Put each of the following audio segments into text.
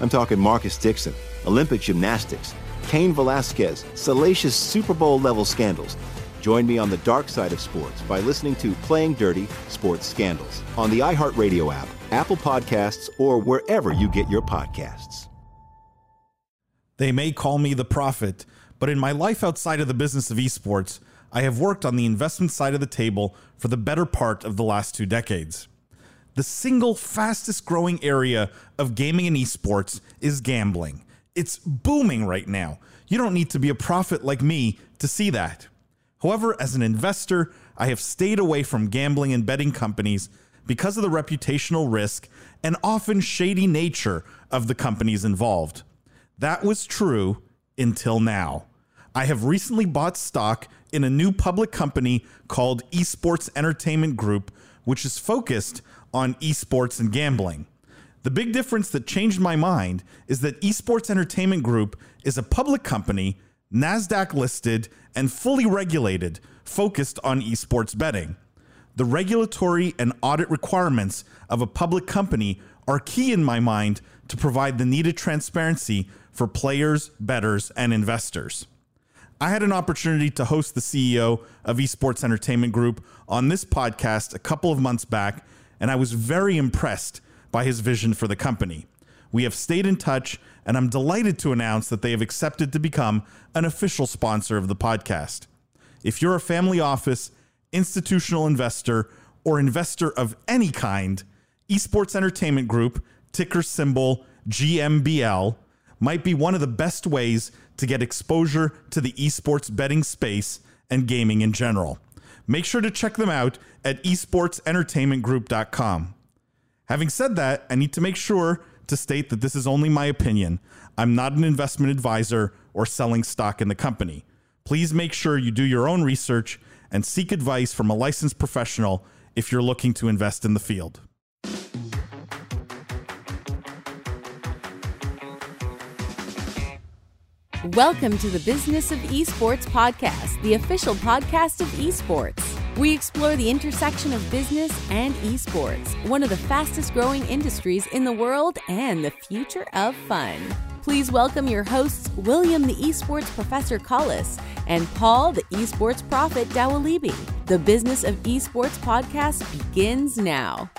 I'm talking Marcus Dixon, Olympic gymnastics, Cain Velasquez, salacious Super Bowl level scandals. Join me on the dark side of sports by listening to Playing Dirty Sports Scandals on the iHeartRadio app, Apple Podcasts, or wherever you get your podcasts. They may call me the prophet, but in my life outside of the business of esports, I have worked on the investment side of the table for the better part of the last two decades. The single fastest growing area of gaming and esports is gambling. It's booming right now. You don't need to be a prophet like me to see that. However, as an investor, I have stayed away from gambling and betting companies because of the reputational risk and often shady nature of the companies involved. That was true until now. I have recently bought stock in a new public company called Esports Entertainment Group, which is focused on esports and gambling. The big difference that changed my mind is that Esports Entertainment Group is a public company, NASDAQ listed, and fully regulated, focused on esports betting. The regulatory and audit requirements of a public company are key in my mind to provide the needed transparency for players, bettors, and investors. I had an opportunity to host the CEO of Esports Entertainment Group on this podcast a couple of months back, and I was very impressed by his vision for the company. We have stayed in touch, and I'm delighted to announce that they have accepted to become an official sponsor of the podcast. If you're a family office, institutional investor, or investor of any kind, Esports Entertainment Group, ticker symbol GMBL, might be one of the best ways to get exposure to the esports betting space and gaming in general. Make sure to check them out at esportsentertainmentgroup.com. Having said that, I need to make sure to state that this is only my opinion. I'm not an investment advisor or selling stock in the company. Please make sure you do your own research and seek advice from a licensed professional if you're looking to invest in the field. Welcome to the Business of Esports podcast, the official podcast of esports. We explore the intersection of business and esports, one of the fastest growing industries in the world and the future of fun. Please welcome your hosts, William the Esports Professor Collis and Paul the Esports Profit Dawalibi. The Business of Esports podcast begins now.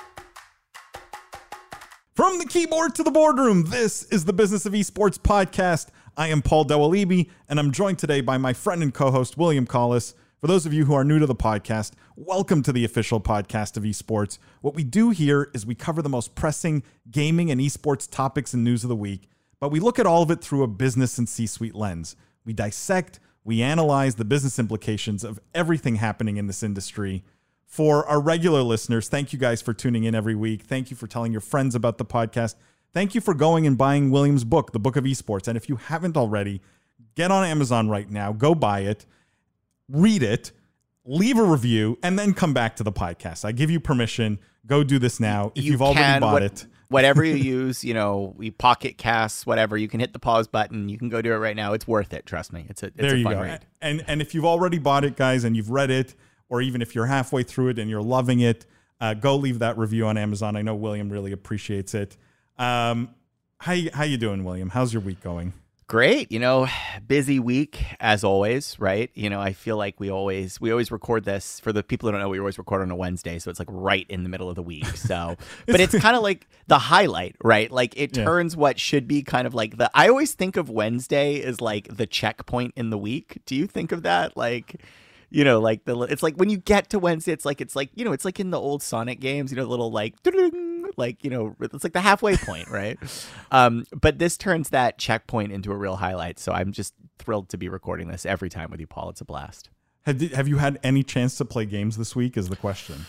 From the keyboard to the boardroom, this is the Business of Esports podcast. I am Paul Dawalibi, and I'm joined today by my friend and co host, William Collis. For those of you who are new to the podcast, welcome to the official podcast of esports. What we do here is we cover the most pressing gaming and esports topics and news of the week, but we look at all of it through a business and C suite lens. We dissect, we analyze the business implications of everything happening in this industry. For our regular listeners, thank you guys for tuning in every week. Thank you for telling your friends about the podcast. Thank you for going and buying William's book, The Book of Esports. And if you haven't already, get on Amazon right now, go buy it, read it, leave a review, and then come back to the podcast. I give you permission. Go do this now if You have already bought what- it. whatever you use, you know, we pocket casts, whatever. You can hit the pause button. You can go do it right now. It's worth it. Trust me. It's a it's there a you fun go. read. And and if you've already bought it, guys, and you've read it, or even if you're halfway through it and you're loving it, uh, go leave that review on Amazon. I know William really appreciates it. Um, how how you doing, William? How's your week going? Great. You know, busy week as always, right? You know, I feel like we always we always record this for the people who don't know, we always record on a Wednesday, so it's like right in the middle of the week. So, but it's kind of like the highlight, right? Like it Yeah. turns what should be kind of like the I always think of Wednesday as like the checkpoint in the week. Do you think of that? Like you know, like the it's like when you get to Wednesday, it's like it's like you know, it's like in the old Sonic games, you know, the little like like you know, it's like the halfway point, right? um, but this turns that checkpoint into a real highlight. So I'm just thrilled to be recording this every time with you, Paul. It's a blast. Have, have you had any chance to play games this week? Is the question,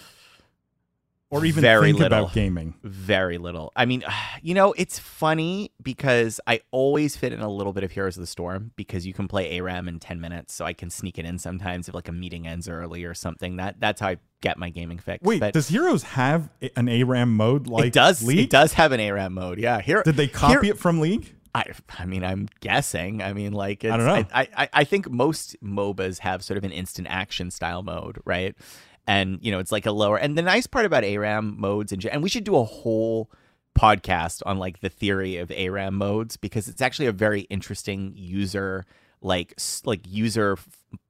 or even Very think little. about gaming? Very little. I mean, you know, it's funny because I always fit in a little bit of Heroes of the Storm because you can play ARAM in 10 minutes. So I can sneak it in sometimes if like a meeting ends early or something. That That's how I get my gaming fix. Wait, but does Heroes have a- an ARAM mode like it does. League? It does have an ARAM mode. Yeah. Here, Did they copy it from League? I, I mean, I'm guessing. I mean, like, it's, don't know. I, I, I think most MOBAs have sort of an instant action style mode, right? And you know, it's like a lower. And the nice part about ARAM modes, and and we should do a whole podcast on like the theory of ARAM modes because it's actually a very interesting user, like like user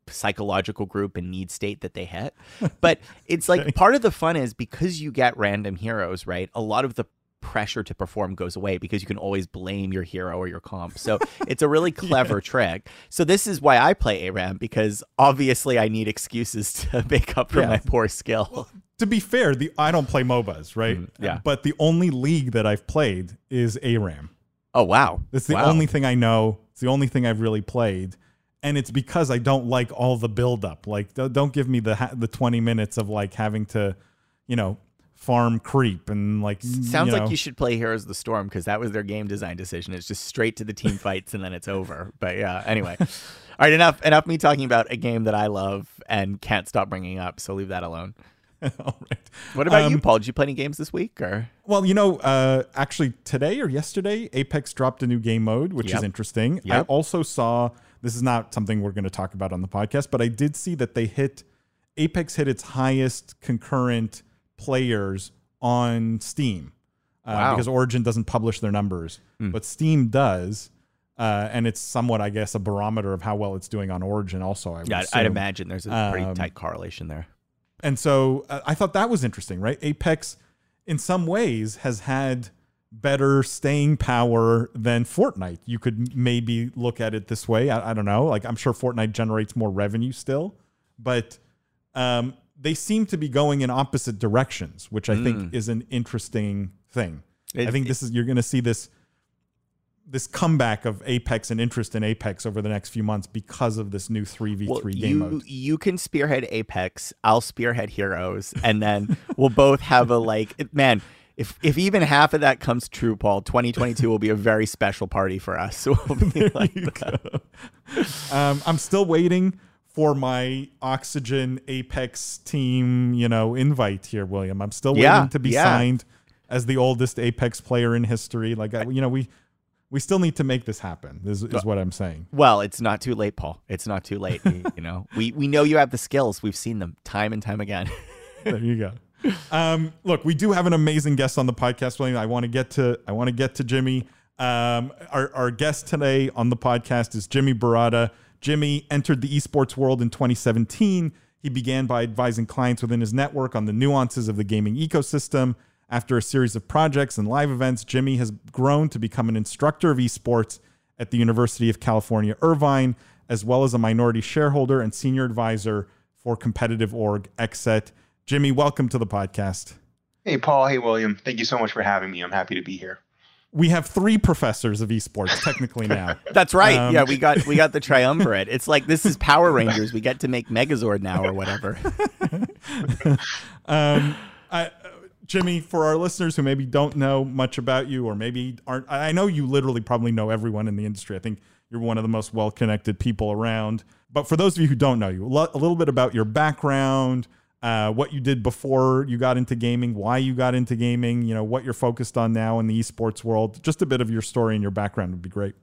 psychological group and need state that they hit. But it's like part of the fun is because you get random heroes, right? A lot of the pressure to perform goes away because you can always blame your hero or your comp. So it's a really clever trick. So this is why I play ARAM because obviously I need excuses to make up for Yeah. my poor skill. To be fair, the I don't play MOBAs, right? Mm, yeah. But the only league that I've played is ARAM. Oh wow. It's the Wow. only thing I know. It's the only thing I've really played, and it's because I don't like all the buildup. Like, don't don't give me the the twenty minutes of like having to, you know, farm creep and like. Sounds you like you should play Heroes of the Storm because that was their game design decision. It's just straight to the team fights and then it's over. But yeah, anyway. All right, enough enough me talking about a game that I love and can't stop bringing up. So leave that alone. all right. What about you, Um, Paul? Did you play any games this week or? Well, you know, uh, actually today or yesterday, Apex dropped a new game mode, which Yep. is interesting. I also saw this is not something we're going to talk about on the podcast, but I did see that they hit Apex hit its highest concurrent players on Steam. Uh, Wow. Because Origin doesn't publish their numbers, but Steam does. Uh, and it's somewhat, I guess, a barometer of how well it's doing on Origin. Also, I would Yeah, I'd imagine there's a pretty Um, tight correlation there. And so uh, I thought that was interesting, right? Apex, in some ways, has had better staying power than Fortnite. You could maybe look at it this way. I, I don't know. Like, I'm sure Fortnite generates more revenue still, but um, they seem to be going in opposite directions, which I think is an interesting thing. I think this is, you're going to see this. This comeback of Apex and interest in Apex over the next few months because of this new 3v3 Well, game you mode. you can spearhead Apex. I'll spearhead Heroes, and then we'll both have a like. Man, if if even half of that comes true, Paul, 2022 will be a very special party for us. So we'll be like. Um, I'm still waiting for my Oxygen Apex team, you know, invite here, William. I'm still waiting Yeah, to be yeah. signed as the oldest Apex player in history. Like, I, you know, we we still need to make this happen. Is, is what I'm saying. Well, it's not too late, Paul. It's not too late. you, you know, we we know you have the skills. We've seen them time and time again. there you go. Um, look, we do have an amazing guest on the podcast, William. I want to get to I want to get to Jimmy. Um, our, our guest today on the podcast is Jimmy Baratta. Jimmy entered the esports world in 2017. He began by advising clients within his network on the nuances of the gaming ecosystem. After a series of projects and live events, Jimmy has grown to become an instructor of esports at the University of California, Irvine, as well as a minority shareholder and senior advisor for competitive org XSET. Jimmy, welcome to the podcast. Hey, Paul. Hey, William. Thank you so much for having me. I'm happy to be here. We have three professors of esports technically now. That's right. Um, yeah, we got we got the triumvirate. It's like this is Power Rangers. We get to make Megazord now or whatever. um, I, Jimmy, for our listeners who maybe don't know much about you or maybe aren't, I know you literally probably know everyone in the industry. I think you're one of the most well connected people around. But for those of you who don't know you, a little bit about your background, uh, what you did before you got into gaming, why you got into gaming, you know, what you're focused on now in the esports world. Just a bit of your story and your background would be great.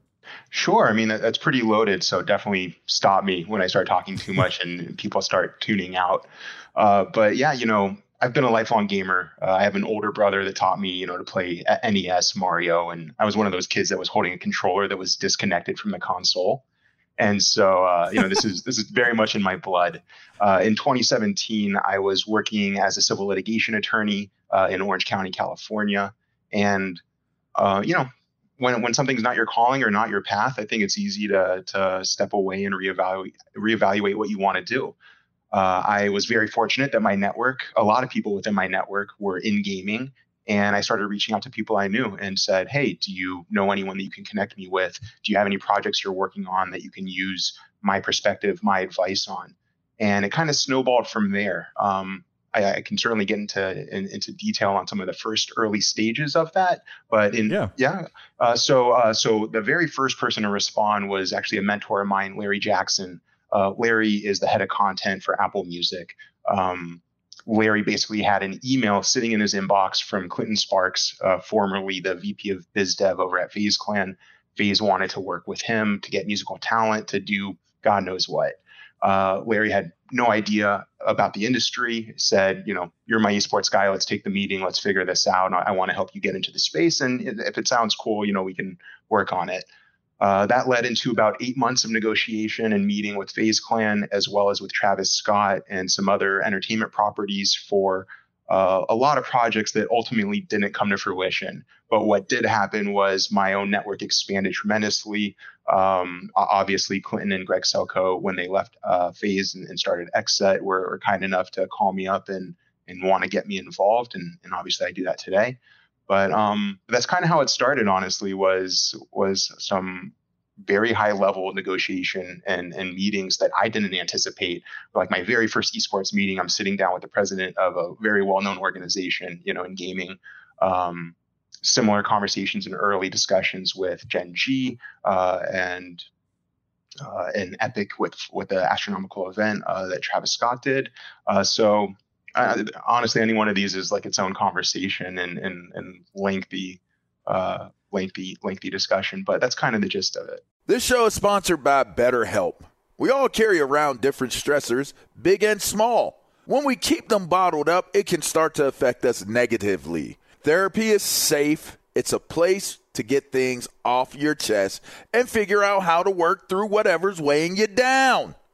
Sure. I mean, that's pretty loaded. So definitely stop me when I start talking too much and people start tuning out. Uh, but yeah, you know, I've been a lifelong gamer. Uh, I have an older brother that taught me, you know, to play NES Mario, and I was one of those kids that was holding a controller that was disconnected from the console. And so, uh, you know, this is this is very much in my blood. Uh, in 2017, I was working as a civil litigation attorney uh, in Orange County, California, and uh, you know, when when something's not your calling or not your path, I think it's easy to to step away and reevaluate reevaluate what you want to do. Uh, I was very fortunate that my network, a lot of people within my network, were in gaming and I started reaching out to people I knew and said, Hey, do you know anyone that you can connect me with? Do you have any projects you're working on that you can use my perspective, my advice on? And it kind of snowballed from there. Um, I, I, can certainly get into in, into detail on some of the first early stages of that, but in yeah, yeah. Uh, so uh, so the very first person to respond was actually a mentor of mine, Larry Jackson. Uh, Larry is the head of content for Apple Music. Um, Larry basically had an email sitting in his inbox from Clinton Sparks, uh, formerly the VP of Biz Dev over at FaZe Clan. FaZe wanted to work with him to get musical talent to do God knows what. Uh, Larry had no idea about the industry. Said, you know, you're my esports guy. Let's take the meeting. Let's figure this out. I, I want to help you get into the space. And if it sounds cool, you know, we can work on it. Uh, that led into about eight months of negotiation and meeting with FaZe Clan, as well as with Travis Scott and some other entertainment properties for uh, a lot of projects that ultimately didn't come to fruition. But what did happen was my own network expanded tremendously. Um, obviously, Clinton and Greg Selkoe, when they left uh, FaZe and, and started XSET, were, were, kind enough to call me up and and want to get me involved. And, and obviously, I do that today. But um, that's kind of how it started. Honestly, was was some very high level negotiation and, and meetings that I didn't anticipate. Like my very first esports meeting, I'm sitting down with the president of a very well known organization, you know, in gaming. Um, similar conversations and early discussions with Gen G uh, and uh, an epic with with the astronomical event uh, that Travis Scott did. Uh, so uh, honestly, any one of these is like its own conversation and and and lengthy, uh, lengthy, lengthy discussion. But that's kind of the gist of it. This show is sponsored by BetterHelp. We all carry around different stressors, big and small. When we keep them bottled up, it can start to affect us negatively. Therapy is safe. It's a place to get things off your chest and figure out how to work through whatever's weighing you down.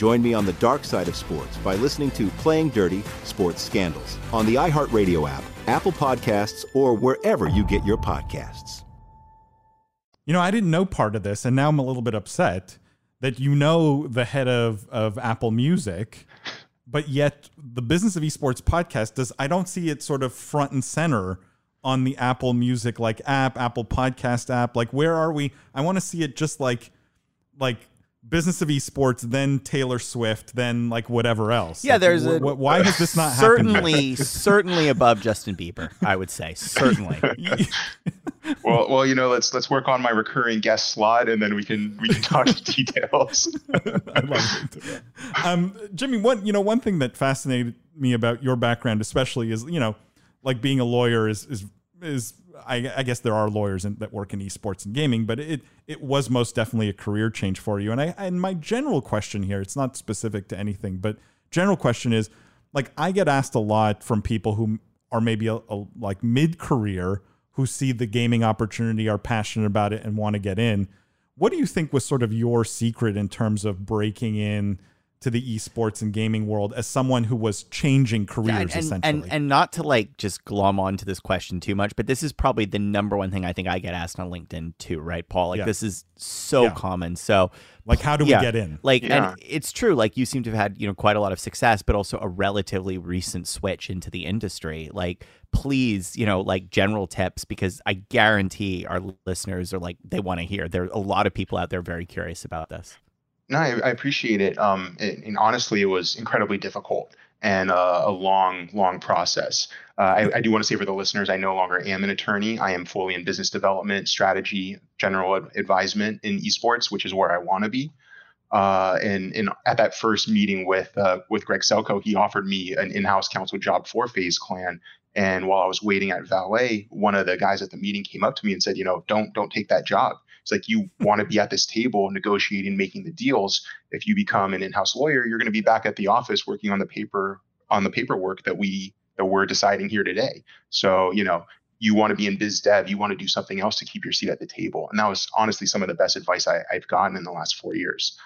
Join me on the dark side of sports by listening to Playing Dirty Sports Scandals on the iHeartRadio app, Apple Podcasts, or wherever you get your podcasts. You know, I didn't know part of this, and now I'm a little bit upset that you know the head of, of Apple Music, but yet the Business of Esports podcast does, I don't see it sort of front and center on the Apple Music like app, Apple Podcast app. Like, where are we? I want to see it just like, like business of esports, then Taylor Swift, then like whatever else. Yeah, Like, there's wh- a wh- why has this not happened? certainly certainly above Justin Bieber. I would say certainly. well, well, you know, let's let's work on my recurring guest slot, and then we can we can talk details. I love it. Um, Jimmy, one you know one thing that fascinated me about your background, especially, is you know, like being a lawyer is is is I, I guess there are lawyers in, that work in esports and gaming, but it it was most definitely a career change for you. And I and my general question here, it's not specific to anything, but general question is like I get asked a lot from people who are maybe a, a like mid career who see the gaming opportunity, are passionate about it, and want to get in. What do you think was sort of your secret in terms of breaking in to the esports and gaming world as someone who was changing careers and, essentially? and and not to like just glom onto this question too much, but this is probably the number one thing I think I get asked on LinkedIn too, right, Paul? Like Yeah. this is so Yeah. common. So like, how do we yeah, get in? Like, Yeah. and it's true. Like, you seem to have had you know quite a lot of success, but also a relatively recent switch into the industry. Like, please, you know, like general tips because I guarantee our listeners are like they want to hear. There are a lot of people out there very curious about this. No, I, I appreciate it. Um, and, and honestly, it was incredibly difficult and uh, a long, long process. Uh, I, I do want to say for the listeners, I no longer am an attorney. I am fully in business development, strategy, general ad- advisement in esports, which is where I want to be. Uh, and, and at that first meeting with uh, with Greg Selkoe, he offered me an in-house counsel job for FaZe Clan. And while I was waiting at Valet, one of the guys at the meeting came up to me and said, "You know, don't don't take that job. It's like you want to be at this table negotiating, making the deals. If you become an in-house lawyer, you're going to be back at the office working on the paper on the paperwork that we that we're deciding here today. So, you know, you want to be in biz dev, you want to do something else to keep your seat at the table. And that was honestly some of the best advice I, I've gotten in the last four years.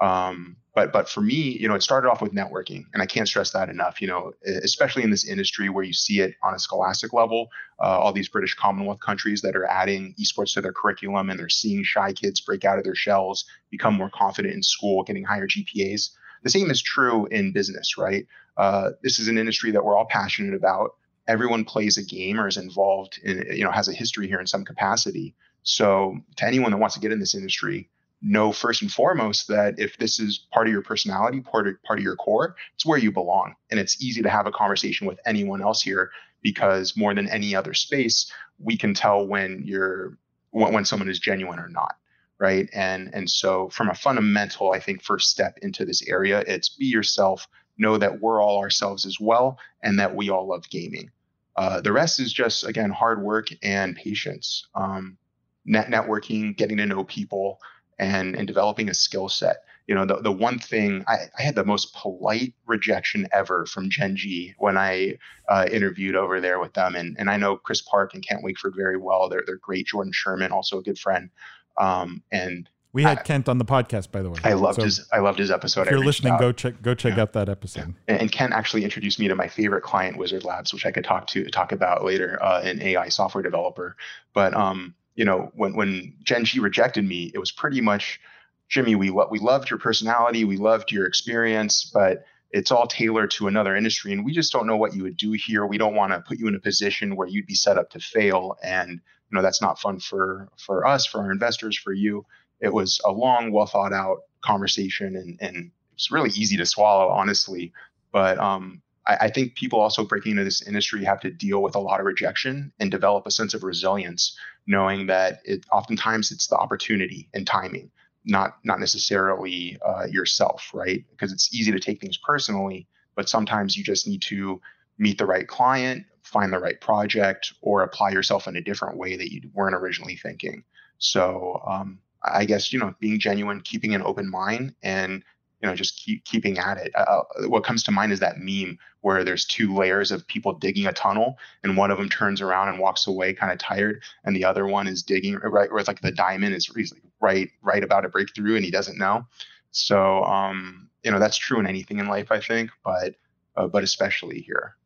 Um, but but for me, you know, it started off with networking, and I can't stress that enough. You know, especially in this industry where you see it on a scholastic level, uh, all these British Commonwealth countries that are adding esports to their curriculum, and they're seeing shy kids break out of their shells, become more confident in school, getting higher GPAs. The same is true in business, right? Uh, this is an industry that we're all passionate about. Everyone plays a game or is involved in, you know, has a history here in some capacity. So, to anyone that wants to get in this industry, know first and foremost that if this is part of your personality, part of, part of your core, it's where you belong. And it's easy to have a conversation with anyone else here because more than any other space, we can tell when you're when, when someone is genuine or not. Right. And and so from a fundamental, I think first step into this area, it's be yourself, know that we're all ourselves as well, and that we all love gaming. Uh, the rest is just again hard work and patience. Um, net networking, getting to know people, and and developing a skill set. You know, the, the one thing I, I had the most polite rejection ever from Gen G when I uh, interviewed over there with them, and and I know Chris Park and Kent Wakeford very well. They're they're great. Jordan Sherman, also a good friend, um, and We had I- Kent on the podcast, by the way. I loved So his I loved his episode. If you're listening, out. go check go check Yeah. out that episode. And, and Ken actually introduced me to my favorite client, Wizard Labs, which I could talk to talk about later, uh, an AI software developer. But um, you know, when when Gen G rejected me, it was pretty much, Jimmy, we lo- we loved your personality, we loved your experience, but it's all tailored to another industry, and we just don't know what you would do here. We don't want to put you in a position where you'd be set up to fail, and you know that's not fun for for us, for our investors, for you. It was a long, well thought out conversation, and and it's really easy to swallow, honestly. But um, I, I think people also breaking into this industry have to deal with a lot of rejection and develop a sense of resilience, knowing that it oftentimes it's the opportunity and timing, not not necessarily uh, yourself, right? Because it's easy to take things personally, but sometimes you just need to meet the right client, find the right project, or apply yourself in a different way that you weren't originally thinking. So um, I guess you know being genuine, keeping an open mind, and you know just keep keeping at it. Uh, what comes to mind is that meme where there's two layers of people digging a tunnel, and one of them turns around and walks away kind of tired, and the other one is digging right where it's like the diamond is he's like right right about to break through and he doesn't know. So um, you know that's true in anything in life, I think, but uh, but especially here.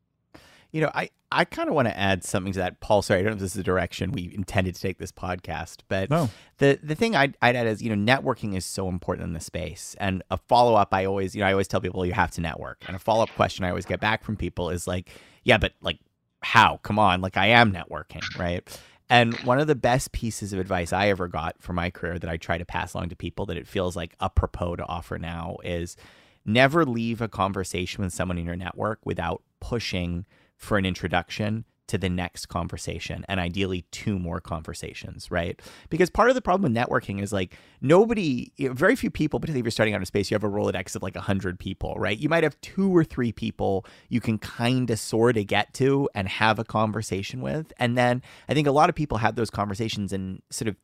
You know, I, I kind of want to add something to that, Paul. Sorry, I don't know if this is the direction we intended to take this podcast, but no. the the thing I'd, I'd add is you know networking is so important in the space, and a follow up I always you know I always tell people you have to network, and a follow up question I always get back from people is like, yeah, but like how? Come on, like I am networking, right? And one of the best pieces of advice I ever got for my career that I try to pass along to people that it feels like apropos to offer now is never leave a conversation with someone in your network without pushing for an introduction to the next conversation and ideally two more conversations, right? Because part of the problem with networking is like nobody, very few people, particularly if you're starting out in space, you have a Rolodex of like 100 people, right? You might have two or three people you can kind of sort of get to and have a conversation with. And then I think a lot of people have those conversations and sort of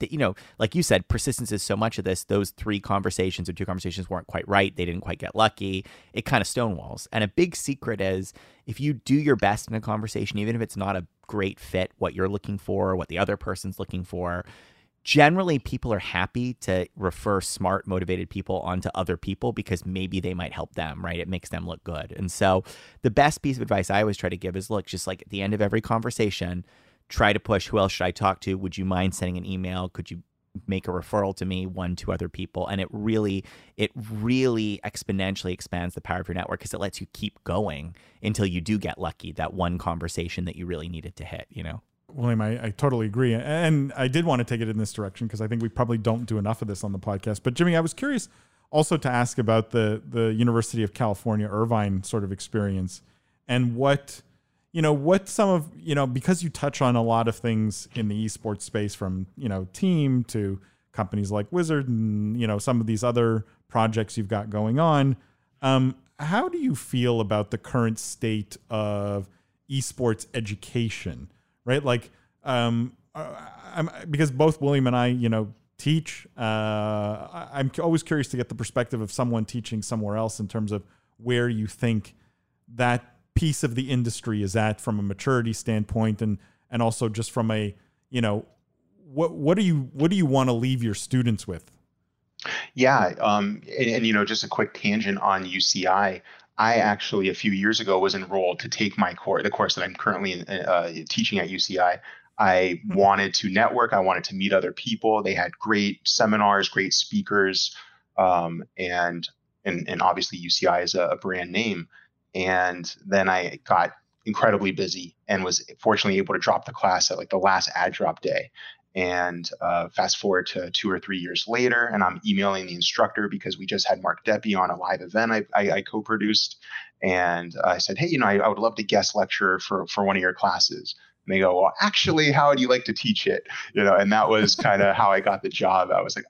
you know, like you said, persistence is so much of this. Those three conversations or two conversations weren't quite right. They didn't quite get lucky. It kind of stonewalls. And a big secret is if you do your best in a conversation, even if it's not a great fit, what you're looking for, what the other person's looking for, generally people are happy to refer smart, motivated people onto other people because maybe they might help them, right? It makes them look good. And so the best piece of advice I always try to give is look, just like at the end of every conversation, try to push who else should I talk to? Would you mind sending an email? Could you make a referral to me one to other people and it really it really exponentially expands the power of your network because it lets you keep going until you do get lucky that one conversation that you really needed to hit you know william i, I totally agree and i did want to take it in this direction because i think we probably don't do enough of this on the podcast but jimmy i was curious also to ask about the the university of california irvine sort of experience and what you know what some of you know because you touch on a lot of things in the esports space from you know team to companies like wizard and you know some of these other projects you've got going on um, how do you feel about the current state of esports education right? Like um, uh, I'm, because both william and i you know teach uh, i'm always curious to get the perspective of someone teaching somewhere else in terms of where you think that piece of the industry is at from a maturity standpoint and and also just from a you know what what do you what do you want to leave your students with? Yeah um, and, and you know just a quick tangent on uci i. Actually a few years ago was enrolled to take my course the course that i'm currently uh, teaching at uci i. Hmm. wanted to network i wanted to meet other people. They had great seminars great speakers um, and and and obviously uci is a, a brand name and then I got incredibly busy and was fortunately able to drop the class at like the last ad drop day. And uh, fast forward to two or three years later, and I'm emailing the instructor because we just had Mark Deppe on a live event I, I, I co-produced, and I said, hey, you know, I, I, would love to guest lecture for for one of your classes. And they go, well, actually, how would you like to teach it? You know, and that was kind of how I got the job. I was like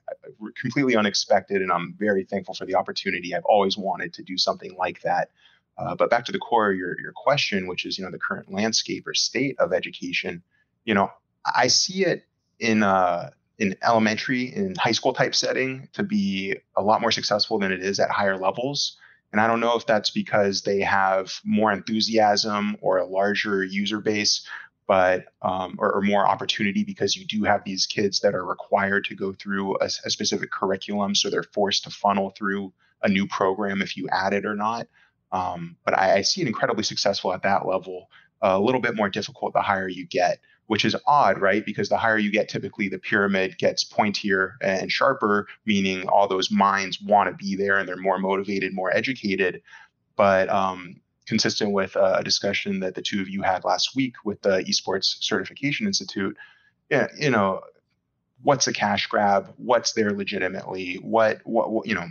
completely unexpected, and I'm very thankful for the opportunity. I've always wanted to do something like that. Uh, but back to the core of your, your question, which is, you know, the current landscape or state of education, you know, I see it in uh, in elementary and high school type setting to be a lot more successful than it is at higher levels. And I don't know if that's because they have more enthusiasm or a larger user base, but um, or, or, more opportunity because you do have these kids that are required to go through a, a specific curriculum, so they're forced to funnel through a new program if you add it or not. Um, but I, I, see it incredibly successful at that level. Uh, a little bit more difficult the higher you get, which is odd, right? Because the higher you get, typically the pyramid gets pointier and sharper, meaning all those minds want to be there and they're more motivated, more educated. But um, consistent with a discussion that the two of you had last week with the Esports Certification Institute, you know, what's a cash grab? What's there legitimately? What, what, what you know,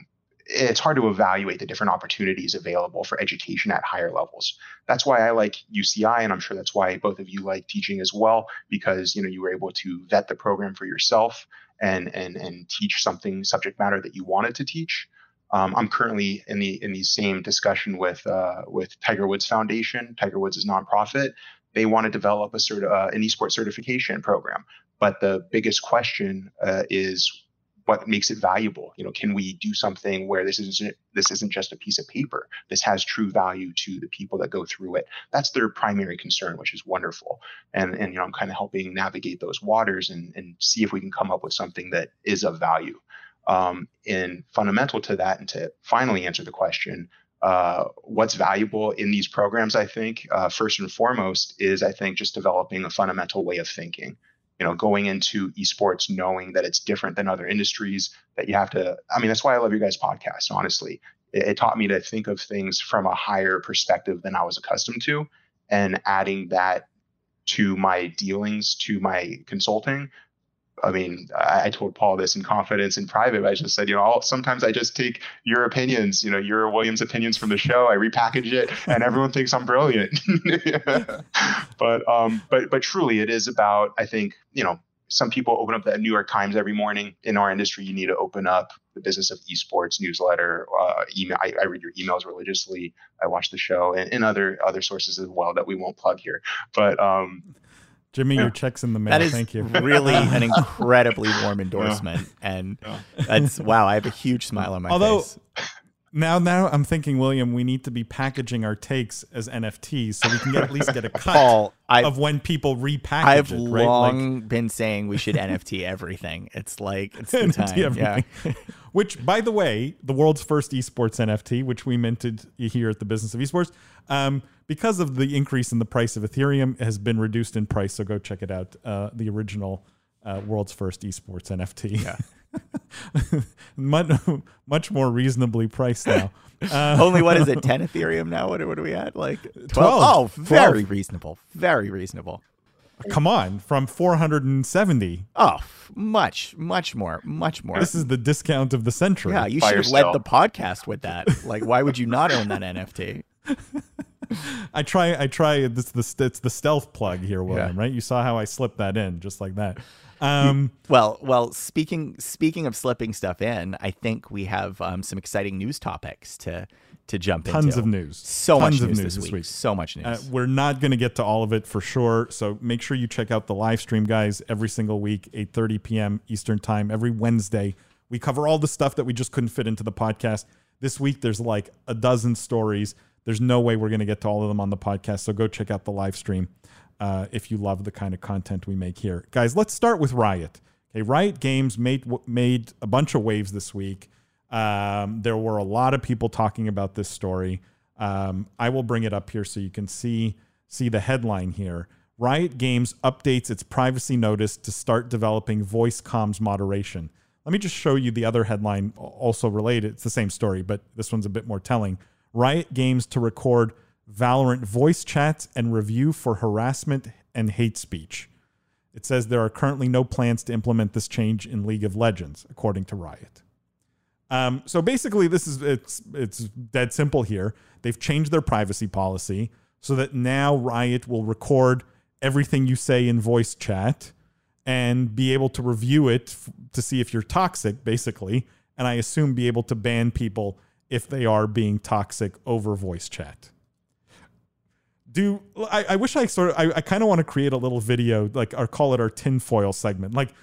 it's hard to evaluate the different opportunities available for education at higher levels. That's why I like UCI, and I'm sure that's why both of you like teaching as well, because you know you were able to vet the program for yourself and and and teach something subject matter that you wanted to teach. Um, I'm currently in the in the same discussion with uh, with Tiger Woods Foundation. Tiger Woods is nonprofit. They want to develop a sort of uh, an esports certification program, but the biggest question uh, is what makes it valuable. You know can we do something where this isn't this isn't just a piece of paper? This has true value to the people that go through it. That's their primary concern which is wonderful. And and you know i'm kind of helping navigate those waters and and see if we can come up with something that is of value. Um, and fundamental to that and to finally answer the question uh, what's valuable in these programs i think uh, first and foremost is i think just developing a fundamental way of thinking you know going into esports knowing that it's different than other industries that you have to i mean that's why i love your guys podcast honestly. It, it, taught me to think of things from a higher perspective than i was accustomed to and adding that to my dealings to my consulting I mean, I, told Paul this in confidence in private. I just said, you know, I'll, sometimes I just take your opinions, you know, your Williams opinions from the show. I repackage it, and everyone thinks I'm brilliant. but, um, but, but truly, it is about. I think, you know, some people open up the New York Times every morning. In our industry, you need to open up the business of esports newsletter, uh, email. I, I, read your emails religiously. I watch the show and, and other other sources as well that we won't plug here. But um, Jimmy, yeah. your check's in the mail. That is Thank you. really an incredibly warm endorsement, yeah. and yeah. that's wow. I have a huge smile on my Although, face. Now, now I'm thinking, William, we need to be packaging our takes as NFTs so we can get, at least get a cut Paul, of when people repackage I've it. Right? long like, been saying we should NFT everything. It's like it's the time. Everything. Yeah. which, by the way, the world's first esports NFT, which we minted here at the Business of Esports, um, because of the increase in the price of Ethereum, has been reduced in price. So go check it out. Uh, the original uh, world's first esports NFT. Yeah. much, much more reasonably priced now. Uh, Only what is it? Ten Ethereum now? What, what are we at? Like twelve? 12 oh, very 12. reasonable. Very reasonable. Come on, from 470. Oh, much, much more, much more. This is the discount of the century. Yeah, you should have led the podcast with that. Like, why would you not own that NFT? I try. I try. This, the it's the stealth plug here, William. Yeah. Right? You saw how I slipped that in, just like that. Um, well, well. Speaking speaking of slipping stuff in, I think we have um, some exciting news topics to to jump tons into. Tons of news. So tons much news, news this week. week. So much news. Uh, we're not going to get to all of it for sure. So make sure you check out the live stream, guys. Every single week, 8:30 p.m. Eastern time, every Wednesday. We cover all the stuff that we just couldn't fit into the podcast. This week, there's like a dozen stories. There's no way we're going to get to all of them on the podcast. So go check out the live stream uh, if you love the kind of content we make here, guys. Let's start with Riot. Okay, Riot Games made made a bunch of waves this week. Um, there were a lot of people talking about this story. Um, I will bring it up here so you can see see the headline here. Riot Games updates its privacy notice to start developing voice comms moderation. Let me just show you the other headline, also related. It's the same story, but this one's a bit more telling. Riot Games to record Valorant voice chats and review for harassment and hate speech. It says there are currently no plans to implement this change in League of Legends, according to Riot. Um, so basically, this is it's it's dead simple here. They've changed their privacy policy so that now Riot will record everything you say in voice chat and be able to review it f- to see if you're toxic, basically, and I assume be able to ban people if they are being toxic over voice chat do I, I wish I sort of I, I kind of want to create a little video like or call it our tinfoil segment. Like,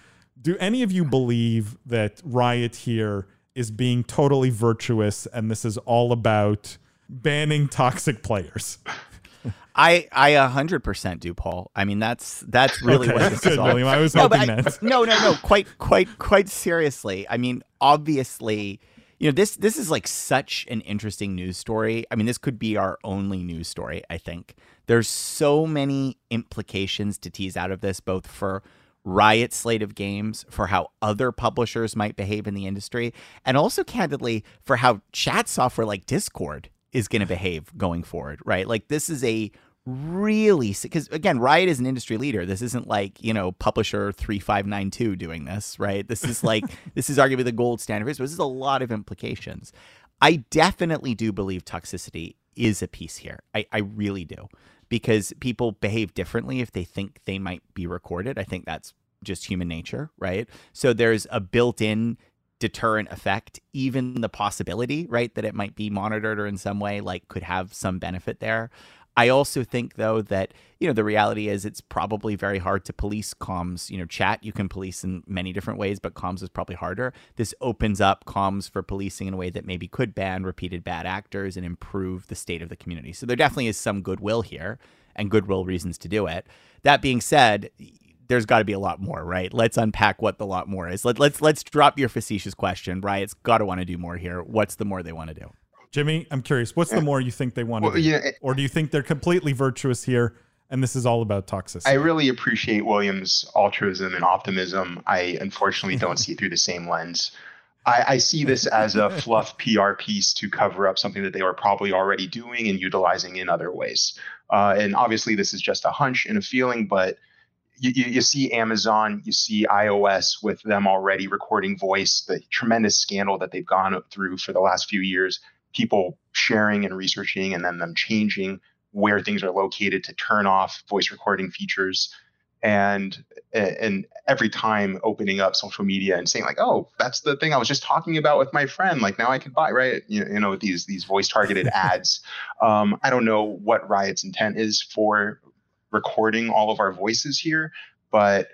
do any of you believe that Riot here is being totally virtuous and this is all about banning toxic players? I I a hundred percent do, Paul. I mean that's that's really okay, what this good, is all. William. I was hoping no, that. no, no, no. Quite, quite, quite seriously. I mean, obviously, you know this this is like such an interesting news story. I mean this could be our only news story i think. There's so many implications to tease out of this both for riot slate of games for how other publishers might behave in the industry and also candidly for how chat software like discord is going to behave going forward right? Like this is a really because again riot is an industry leader. This isn't like you know publisher 3592 doing this right? This is like this is arguably the gold standard this is a lot of implications. I definitely do believe toxicity is a piece here. I, I really do. Because people behave differently if they think they might be recorded. I think that's just human nature right? So there's a built-in deterrent effect even the possibility right that it might be monitored or in some way like could have some benefit there I also think though that you know the reality is it's probably very hard to police comms. You know, chat you can police in many different ways, but comms is probably harder. This opens up comms for policing in a way that maybe could ban repeated bad actors and improve the state of the community. So there definitely is some goodwill here and goodwill reasons to do it. That being said, there's got to be a lot more, right? Let's unpack what the lot more is. Let, let's let's drop your facetious question. Riot's got to want to do more here. What's the more they want to do? Jimmy, I'm curious. What's the more you think they want to Well, do? yeah, or do you think they're completely virtuous here, and this is all about toxicity? I really appreciate William's altruism and optimism. I unfortunately don't see through the same lens. I, I see this as a fluff PR piece to cover up something that they were probably already doing and utilizing in other ways. Uh, and obviously, this is just a hunch and a feeling, but you, you, you see Amazon, you see iOS with them already recording voice, the tremendous scandal that they've gone through for the last few years, people sharing and researching and then them changing where things are located to turn off voice recording features. And and every time opening up social media and saying like oh that's the thing i was just talking about with my friend like now i can buy right? You, you know these these voice targeted ads. Um, i don't know what riot's intent is for recording all of our voices here but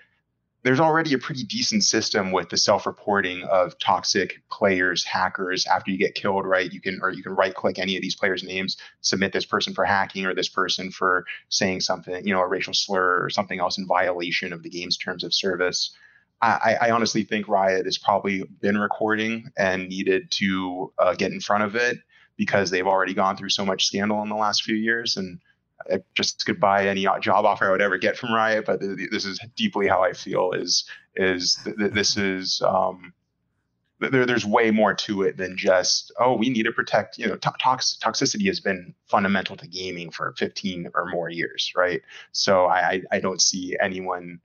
there's already a pretty decent system with the self-reporting of toxic players, hackers. After you get killed, right? You can or you can right-click any of these players' names, submit this person for hacking or this person for saying something, you know, a racial slur or something else in violation of the game's terms of service. I, I honestly think Riot has probably been recording and needed to uh, get in front of it because they've already gone through so much scandal in the last few years and I just could buy any job offer I would ever get from Riot, but this is deeply how I feel. Is is this is um, there, there's way more to it than just oh we need to protect you know tox- toxicity has been fundamental to gaming for 15 or more years, right? So I I don't see anyone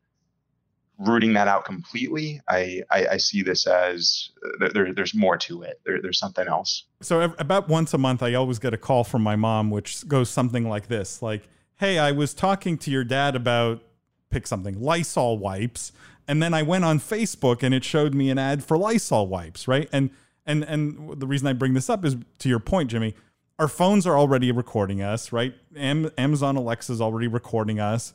rooting that out completely. I, I, I see this as uh, there, there's more to it. There, there's something else. So about once a month, I always get a call from my mom, which goes something like this: like, "Hey, I was talking to your dad about pick something Lysol wipes, and then I went on Facebook and it showed me an ad for Lysol wipes, right?" And and and the reason I bring this up is to your point, Jimmy. Our phones are already recording us, right? Am- Amazon Alexa is already recording us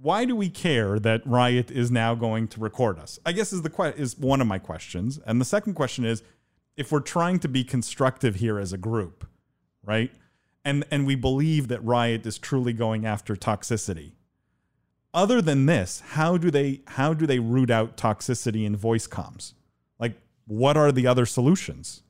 why do we care that Riot is now going to record us? I guess is the que- is one of my questions. And the second question is if we're trying to be constructive here as a group, right? And and we believe that Riot is truly going after toxicity. Other than this, how do they how do they root out toxicity in voice comms? Like what are the other solutions?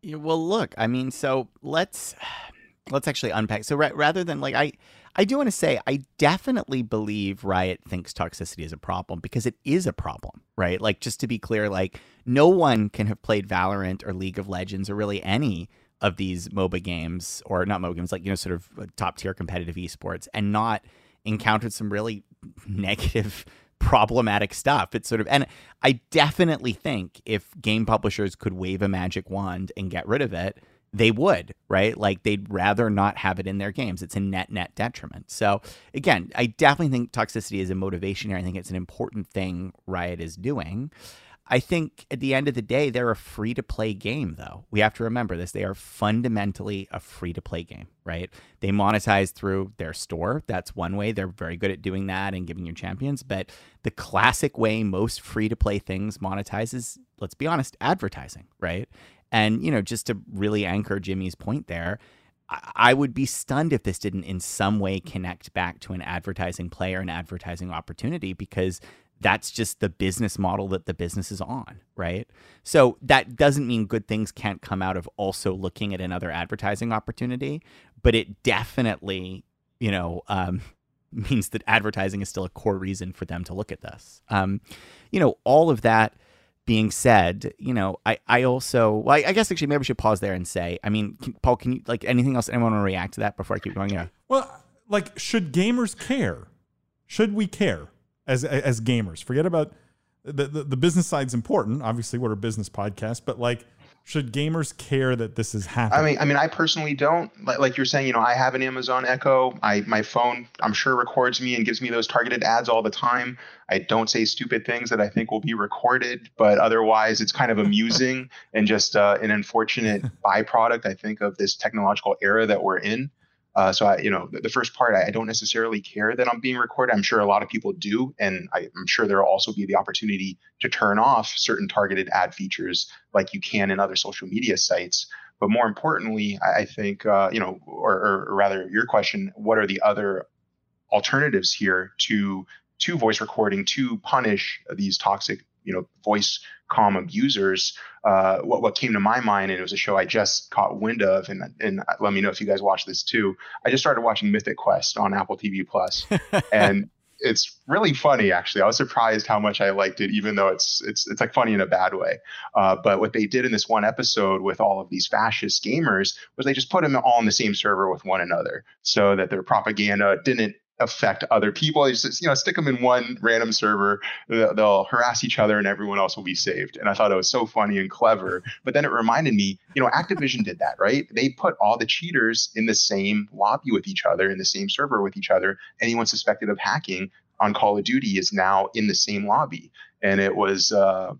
Yeah, well, look, I mean, so let's let's actually unpack. So ra- rather than like I I do want to say I definitely believe Riot thinks toxicity is a problem because it is a problem, right? Like just to be clear, like no one can have played Valorant or League of Legends or really any of these MOBA games or not MOBA games, like you know, sort of uh, top tier competitive esports, and not encountered some really negative problematic stuff. It's sort of, and I definitely think if game publishers could wave a magic wand and get rid of it, they would, right? Like they'd rather not have it in their games. It's a net net detriment. So again, I definitely think toxicity is a motivation here. I think it's an important thing Riot is doing. I think at the end of the day, they're a free to play game, though. We have to remember this. They are fundamentally a free to play game, right? They monetize through their store. That's one way. They're very good at doing that and giving you champions. But the classic way most free to play things monetize is, let's be honest, advertising, right? And, you know, just to really anchor Jimmy's point there, I would be stunned if this didn't in some way connect back to an advertising play or an advertising opportunity because that's just the business model that the business is on, right? So that doesn't mean good things can't come out of also looking at another advertising opportunity, but it definitely, you know, um, means that advertising is still a core reason for them to look at this. Um, you know, all of that being said, you know, I, I also, well, I, I, guess actually maybe we should pause there and say, I mean, can, Paul, can you, like, anything else anyone want to react to that before I keep going? Yeah. Well, like should gamers care? Should we care as as gamers? Forget about the, the, the business side's important. Obviously, we're a business podcast, but like should gamers care that this is happening? I mean, I mean, I personally don't. Like, like you're saying, you know, I have an Amazon Echo. I my phone, I'm sure, records me and gives me those targeted ads all the time. I don't say stupid things that I think will be recorded, but otherwise, it's kind of amusing and just uh, an unfortunate byproduct, I think, of this technological era that we're in. Uh, so I, you know, the, the first part, I, I, don't necessarily care that I'm being recorded. I'm sure a lot of people do, and I, am sure there will also be the opportunity to turn off certain targeted ad features, like you can in other social media sites. But more importantly, I, I think, uh, you know, or, or rather, your question: What are the other alternatives here to to voice recording to punish these toxic, you know, voice com abusers, uh, what what came to my mind, and it was a show I just caught wind of, and and let me know if you guys watch this too. I just started watching Mythic Quest on Apple TV Plus, and it's really funny actually. I was surprised how much I liked it, even though it's it's it's like funny in a bad way. Uh, but what they did in this one episode with all of these fascist gamers was they just put them all on the same server with one another, so that their propaganda didn't affect other people. You just you know stick them in one random server, they'll, they'll, harass each other, and everyone else will be saved. And I thought it was so funny and clever. But then it reminded me, you know, Activision did that, right? They put all the cheaters in the same lobby with each other, in the same server with each other. Anyone suspected of hacking on Call of Duty is now in the same lobby, and it was. Uh,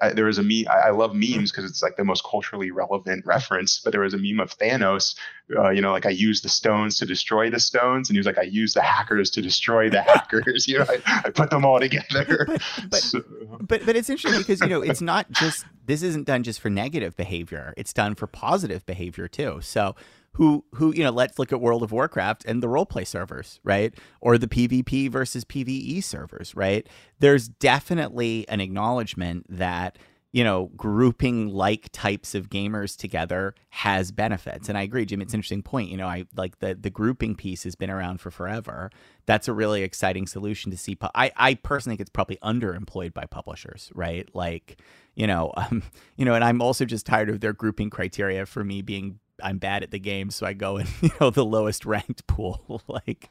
I, there was a meme. I, I love memes because it's like the most culturally relevant reference. But there was a meme of Thanos. Uh, you know, like I use the stones to destroy the stones, and he was like, I use the hackers to destroy the hackers. you know, I, I, put them all together. But but, so. but but it's interesting because you know it's not just this isn't done just for negative behavior. It's done for positive behavior too. So who who you know let's look at World of Warcraft and the roleplay servers, right? Or the PvP versus PvE servers, right? There's definitely an acknowledgement that you know, grouping like types of gamers together has benefits. And I agree, Jim, it's an interesting point. You know, I like the the grouping piece has been around for forever. That's a really exciting solution to see. I, I personally think it's probably underemployed by publishers, right? Like, you know, um, you know, and I'm also just tired of their grouping criteria for me being I'm bad at the game, so I go in you know the lowest ranked pool. like,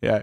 yeah.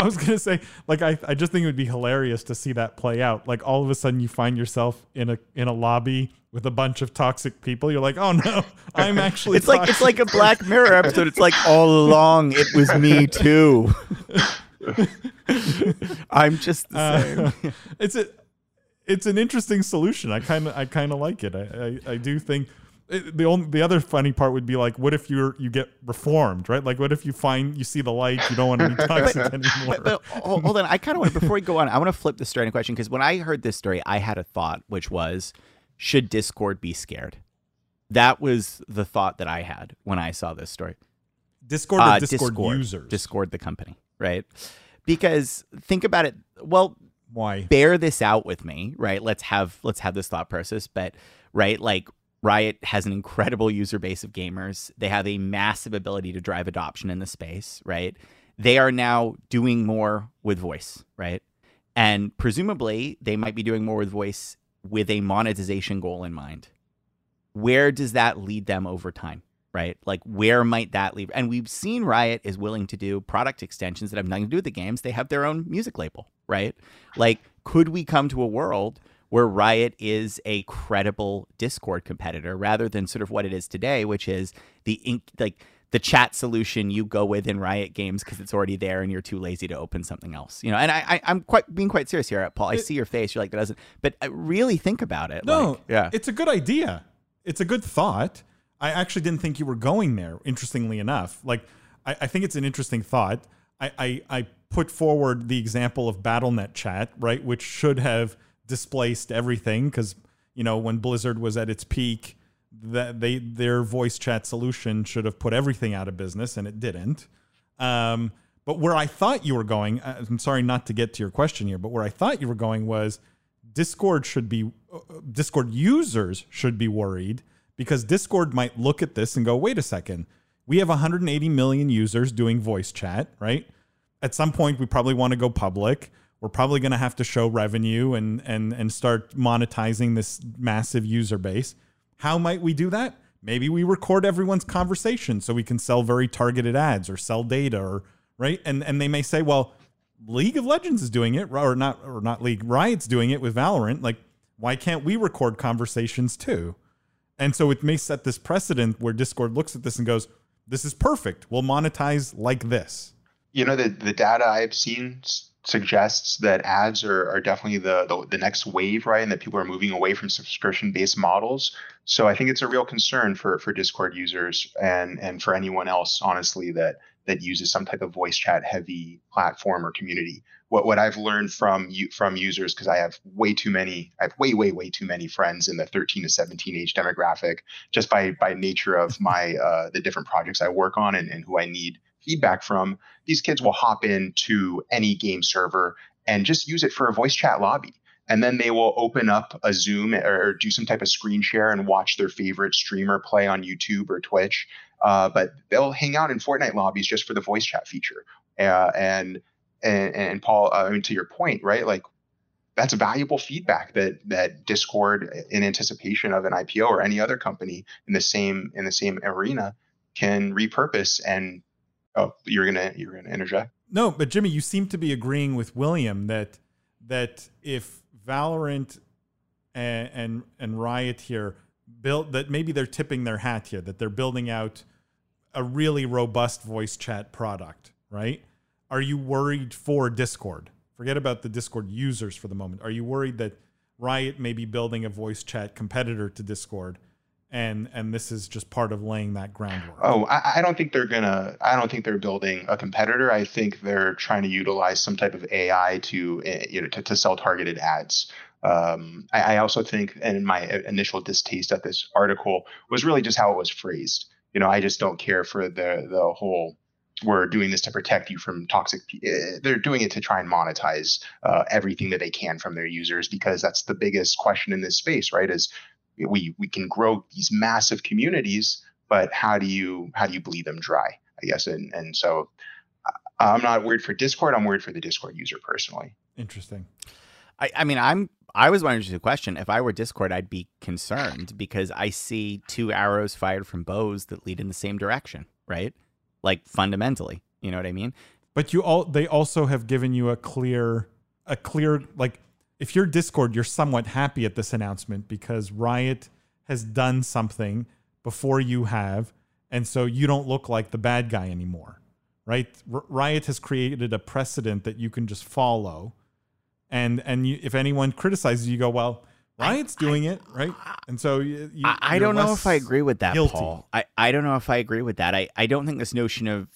I was gonna say, like, I, I just think it would be hilarious to see that play out. Like, all of a sudden, you find yourself in a in a lobby with a bunch of toxic people. You're like, oh no, I'm actually. it's like it's like a Black Mirror episode. It's like all along it was me too. I'm just the same. Uh, it's a it's an interesting solution. I kind of I kind of like it. I, I I do think it, the only the other funny part would be like, what if you're you get reformed, right? Like, what if you find you see the light, you don't want to be toxic anymore? But, but hold, hold on, I kind of want before we go on, I want to flip the story question because when I heard this story, I had a thought, which was, should Discord be scared? That was the thought that I had when I saw this story. Discord or Uh, Discord, users? Discord, the company, right? Because think about it. Well, why bear this out with me, right? Let's have let's have this thought process. But right, like Riot has an incredible user base of gamers. They have a massive ability to drive adoption in the space, right? They are now doing more with voice, right? And presumably they might be doing more with voice with a monetization goal in mind. Where does that lead them over time? Right? Like where might that lead? And we've seen Riot is willing to do product extensions that have nothing to do with the games. They have their own music label, right? Like, could we come to a world where Riot is a credible Discord competitor rather than sort of what it is today, which is the ink like the chat solution you go with in Riot games because it's already there and you're too lazy to open something else. You know, and I, I I'm quite being quite serious here, Paul. I see your face. You're like that doesn't, but uh, really think about it. No, like, yeah, it's a good idea. It's a good thought. I actually didn't think you were going there. Interestingly enough, like I, I think it's an interesting thought. I, I I put forward the example of Battle.net chat, right, which should have displaced everything because you know when Blizzard was at its peak, that they their voice chat solution should have put everything out of business, and it didn't. Um, but where I thought you were going, uh, I'm sorry not to get to your question here, but where I thought you were going was Discord should be uh, Discord users should be worried because Discord might look at this and go, "Wait a second. We have 180 million users doing voice chat, right? At some point we probably want to go public. We're probably going to have to show revenue and and and start monetizing this massive user base. How might we do that? Maybe we record everyone's conversation so we can sell very targeted ads or sell data or right? And and they may say, "Well, League of Legends is doing it, or not, or not League. Riot's doing it with Valorant. Like, why can't we record conversations too? And so it may set this precedent where Discord looks at this and goes, "This is perfect. We'll monetize like this." You know, the the data I've seen suggests that ads are, are definitely the, the the next wave, right? And that people are moving away from subscription based models. So I think it's a real concern for for Discord users and and for anyone else, honestly, that that uses some type of voice chat heavy platform or community. What what I've learned from you from users because I have way too many, I have way way way too many friends in the 13 to 17 age demographic, just by by nature of my uh, the different projects I work on and, and who I need feedback from. These kids will hop into any game server and just use it for a voice chat lobby and then they will open up a Zoom or do some type of screen share and watch their favorite streamer play on YouTube or Twitch. Uh, but they'll hang out in Fortnite lobbies just for the voice chat feature. Uh, and, and and Paul, I mean, to your point, right? Like that's valuable feedback that that Discord, in anticipation of an IPO or any other company in the same in the same arena, can repurpose. And oh, you're gonna you're gonna interject. No, but Jimmy, you seem to be agreeing with William that that if Valorant and and, and Riot here built that maybe they're tipping their hat here that they're building out a really robust voice chat product, right? Are you worried for Discord? Forget about the Discord users for the moment. Are you worried that Riot may be building a voice chat competitor to Discord? And and this is just part of laying that groundwork. Oh, I, I don't think they're gonna. I don't think they're building a competitor. I think they're trying to utilize some type of AI to uh, you know to, to sell targeted ads. Um, I, I also think, and my initial distaste at this article was really just how it was phrased. You know, I just don't care for the the whole. We're doing this to protect you from toxic. eh, They're doing it to try and monetize uh, everything that they can from their users because that's the biggest question in this space, right? Is we we can grow these massive communities, but how do you how do you bleed them dry? I guess, and and so uh, I'm not worried for Discord. I'm worried for the Discord user personally. Interesting. I, I mean, I'm I was wondering the question. If I were Discord, I'd be concerned because I see two arrows fired from bows that lead in the same direction, right? Like fundamentally, you know what I mean? But you all they also have given you a clear a clear like if you're Discord, you're somewhat happy at this announcement because Riot has done something before you have, and so you don't look like the bad guy anymore, right? R- Riot has created a precedent that you can just follow, and and you, if anyone criticizes you, go well. Riot's doing it right, and so you, you, I, I don't know if I agree with that, guilty. Paul. I, I don't know if I agree with that. I, I don't think this notion of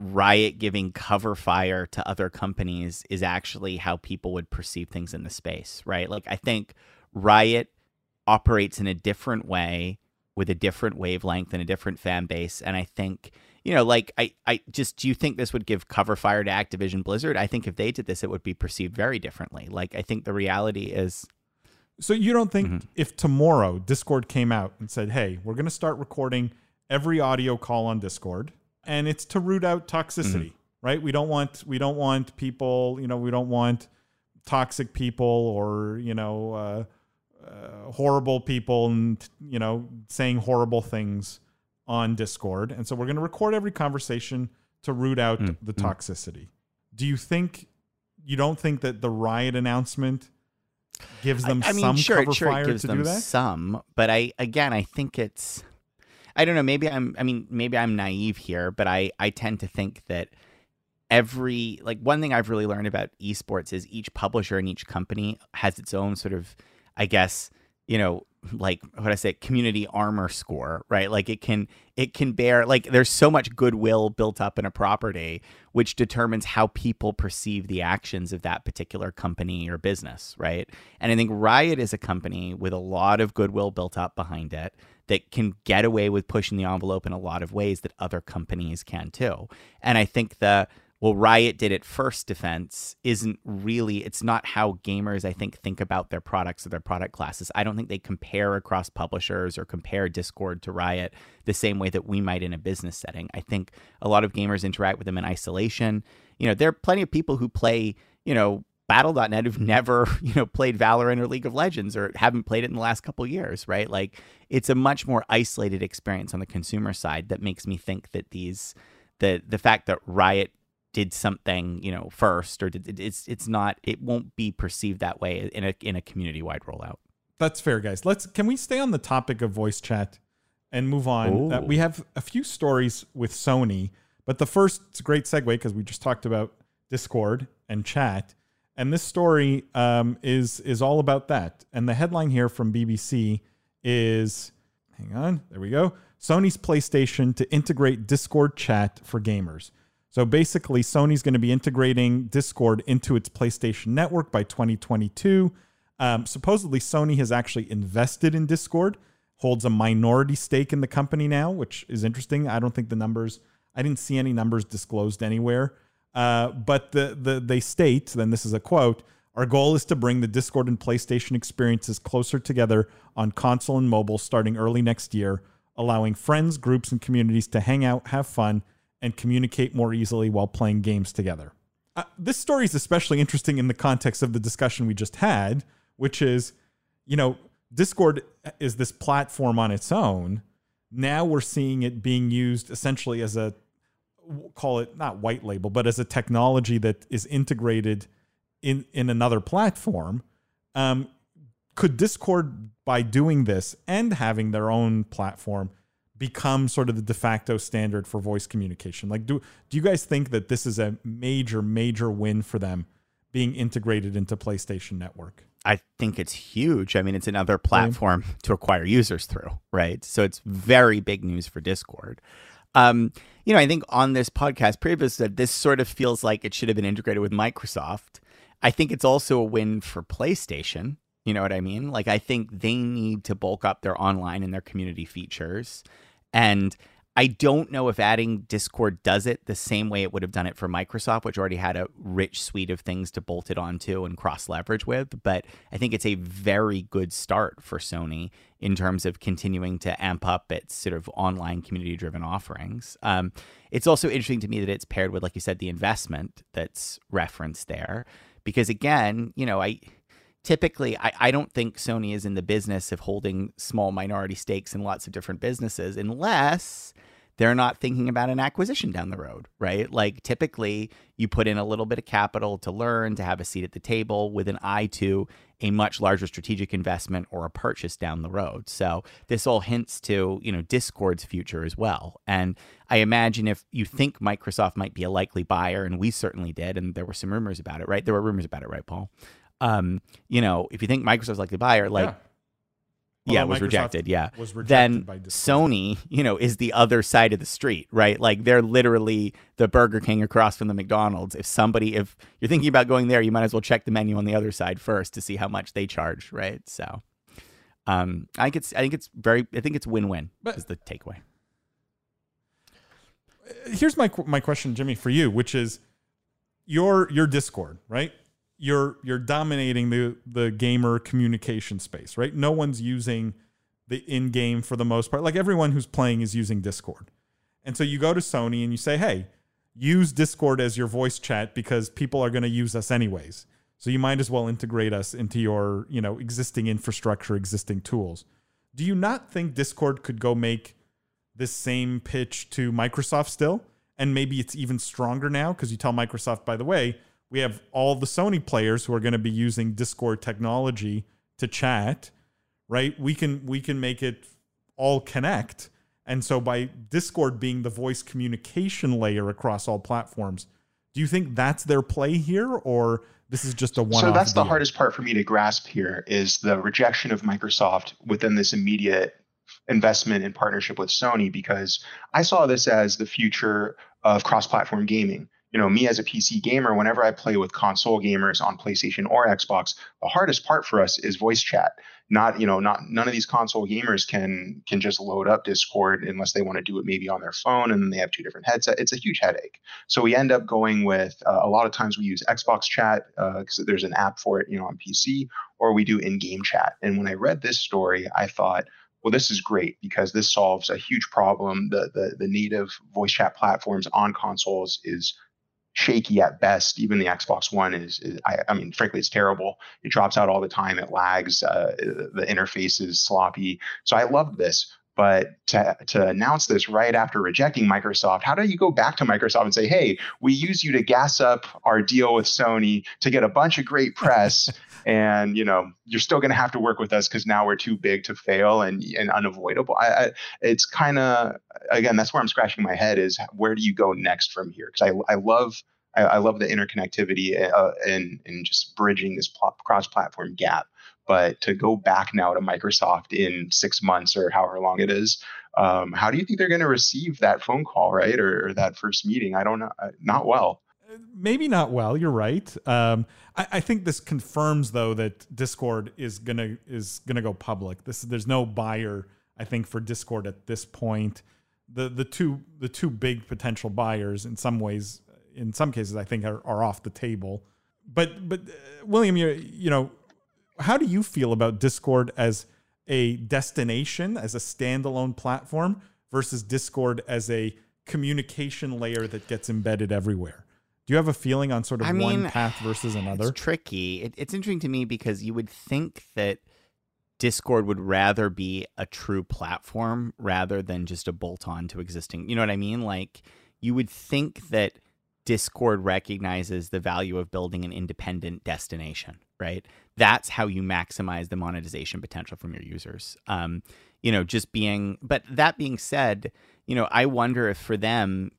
Riot giving cover fire to other companies is actually how people would perceive things in the space, right? Like I think Riot operates in a different way with a different wavelength and a different fan base. And I think, you know, like I, I just do you think this would give cover fire to Activision Blizzard? I think if they did this, it would be perceived very differently. Like I think the reality is So you don't think Mm-hmm. if tomorrow Discord came out and said, "Hey, we're going to start recording every audio call on Discord, and it's to root out toxicity, Mm-hmm. right? We don't want we don't want people, you know, we don't want toxic people or you know uh, uh, horrible people and you know saying horrible things on Discord, and so we're going to record every conversation to root out Mm-hmm. the toxicity." Do you think you don't think that the riot announcement gives them I, I mean, some sure, cover sure, fire it gives to them do that? some, but I again, I think it's, I don't know. Maybe I'm, I mean, maybe I'm naive here, but I, I tend to think that every like one thing I've really learned about esports is each publisher and each company has its own sort of, I guess, you know, like what I say, community armor score, right? Like it can it can bear like there's so much goodwill built up in a property, which determines how people perceive the actions of that particular company or business, right? And I think Riot is a company with a lot of goodwill built up behind it that can get away with pushing the envelope in a lot of ways that other companies can too. And I think the well, Riot did it first defense isn't really, it's not how gamers, I think, think about their products or their product classes. I don't think they compare across publishers or compare Discord to Riot the same way that we might in a business setting. I think a lot of gamers interact with them in isolation. You know, there are plenty of people who play, you know, Battle.net who've never, you know, played Valorant or League of Legends or haven't played it in the last couple years, right? Like it's a much more isolated experience on the consumer side that makes me think that these the the fact that Riot did something, you know, first or did, it's it's not it won't be perceived that way in a in a community wide rollout. That's fair, guys. Let's can we stay on the topic of voice chat and move on? Uh, we have a few stories with Sony, but the first it's a great segue because we just talked about Discord and chat, and this story um, is is all about that. And the headline here from BBC is, hang on, there we go. Sony's PlayStation to integrate Discord chat for gamers. So basically, Sony's going to be integrating Discord into its PlayStation network by 2022. Um, supposedly, Sony has actually invested in Discord, holds a minority stake in the company now, which is interesting. I don't think the numbers, I didn't see any numbers disclosed anywhere. Uh, but the, the they state, then this is a quote, our goal is to bring the Discord and PlayStation experiences closer together on console and mobile starting early next year, allowing friends, groups, and communities to hang out, have fun, and communicate more easily while playing games together. Uh, this story is especially interesting in the context of the discussion we just had, which is, you know, Discord is this platform on its own. Now we're seeing it being used essentially as a call it not white label, but as a technology that is integrated in in another platform. Um, could Discord, by doing this and having their own platform, become sort of the de facto standard for voice communication? Like, do do you guys think that this is a major major win for them being integrated into PlayStation Network? I think it's huge. I mean, it's another platform to acquire users through, right? So it's very big news for Discord. Um, you know, I think on this podcast previous that this sort of feels like it should have been integrated with Microsoft. I think it's also a win for PlayStation. You know what I mean? Like I think they need to bulk up their online and their community features. And I don't know if adding Discord does it the same way it would have done it for Microsoft, which already had a rich suite of things to bolt it onto and cross leverage with. But I think it's a very good start for Sony in terms of continuing to amp up its sort of online community driven offerings. Um, it's also interesting to me that it's paired with, like you said, the investment that's referenced there. Because again, you know, I typically I, I don't think Sony is in the business of holding small minority stakes in lots of different businesses unless they're not thinking about an acquisition down the road, right? Like typically you put in a little bit of capital to learn, to have a seat at the table with an eye to a much larger strategic investment or a purchase down the road. So this all hints to, you know, Discord's future as well. And I imagine if you think Microsoft might be a likely buyer, and we certainly did, and there were some rumors about it, right? There were rumors about it, right, Paul? Um, you know, if you think Microsoft's likely buyer, like Yeah. yeah, Although was Microsoft rejected. Yeah, was rejected then Sony, you know, is the other side of the street, right? Like they're literally the Burger King across from the McDonald's. If somebody, if you're thinking about going there, you might as well check the menu on the other side first to see how much they charge, right? So, um, I think it's, I think it's very, I think it's win-win. But- is the takeaway. here's my my question, Jimmy, for you, which is your your Discord, right? You're you're dominating the the gamer communication space, right? No one's using the in game for the most part. Like everyone who's playing is using Discord, and so you go to Sony and you say, "Hey, use Discord as your voice chat because people are going to use us anyways. So you might as well integrate us into your you know existing infrastructure, existing tools." Do you not think Discord could go make this same pitch to Microsoft still. And maybe it's even stronger now because you tell Microsoft, by the way, we have all the Sony players who are going to be using Discord technology to chat, right? We can we can make it all connect. And so by Discord being the voice communication layer across all platforms, do you think that's their play here or this is just a one So that's the hardest part for me to grasp here is the rejection of Microsoft within this immediate investment and partnership with Sony because I saw this as the future of cross-platform gaming. You know, me as a PC gamer, whenever I play with console gamers on PlayStation or Xbox, the hardest part for us is voice chat. Not, you know, not none of these console gamers can can just load up Discord unless they want to do it maybe on their phone and then they have two different headsets. It's a huge headache. So we end up going with uh, a lot of times we use Xbox chat because there's an app for it, you know, on PC, or we do in-game chat. And when I read this story, I thought, well, this is great because this solves a huge problem. The the the native voice chat platforms on consoles is shaky at best. Even the Xbox One is, is I, I mean, frankly, it's terrible. It drops out all the time. It lags. Uh, the interface is sloppy. So I loved this. But to, to announce this right after rejecting Microsoft, how do you go back to Microsoft and say, hey, we use you to gas up our deal with Sony to get a bunch of great press, and you know you're still going to have to work with us because now we're too big to fail and, and unavoidable. I, I, it's kind of again that's where I'm scratching my head is where do you go next from here? Because I, I love I, I love the interconnectivity uh, and and just bridging this pl- cross-platform gap. But to go back now to Microsoft in six months or however long it is, um, how do you think they're going to receive that phone call, right, or, or that first meeting? I don't know, uh, not well. maybe not well. You're right. Um, I, I think this confirms though that Discord is gonna is gonna go public. This there's no buyer. I think for Discord at this point, the the two the two big potential buyers in some ways, in some cases, I think are, are off the table. But but uh, William, you you know, how do you feel about Discord as a destination, as a standalone platform, versus Discord as a communication layer that gets embedded everywhere? Do you have a feeling on sort of I one path versus another? It's tricky. It, it's interesting to me because you would think that Discord would rather be a true platform rather than just a bolt on to existing. You know what I mean? Like, you would think that Discord recognizes the value of building an independent destination, right? That's how you maximize the monetization potential from your users. Um, you know, just being, but that being said, you know, I wonder if for them,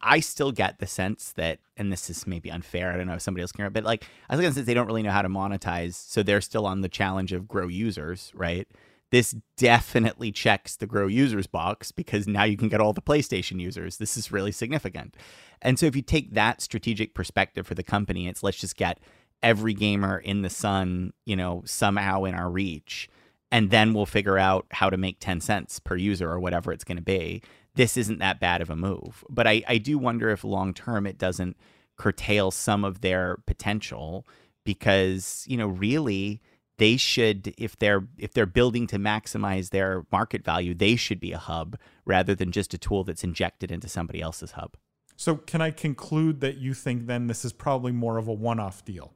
I, still get the sense that, and this is maybe unfair. I don't know if somebody else can, but like, I was going to say they don't really know how to monetize. So they're still on the challenge of grow users, right? This definitely checks the grow users box because now you can get all the PlayStation users. This is really significant. And so if you take that strategic perspective for the company, it's let's just get every gamer in the sun, you know, somehow in our reach. And then we'll figure out how to make 10 cents per user or whatever it's going to be. this isn't that bad of a move. But I, I do wonder if long term it doesn't curtail some of their potential because, you know, really they should if they're if they're building to maximize their market value, they should be a hub rather than just a tool that's injected into somebody else's hub. So can I conclude that you think then this is probably more of a one-off deal?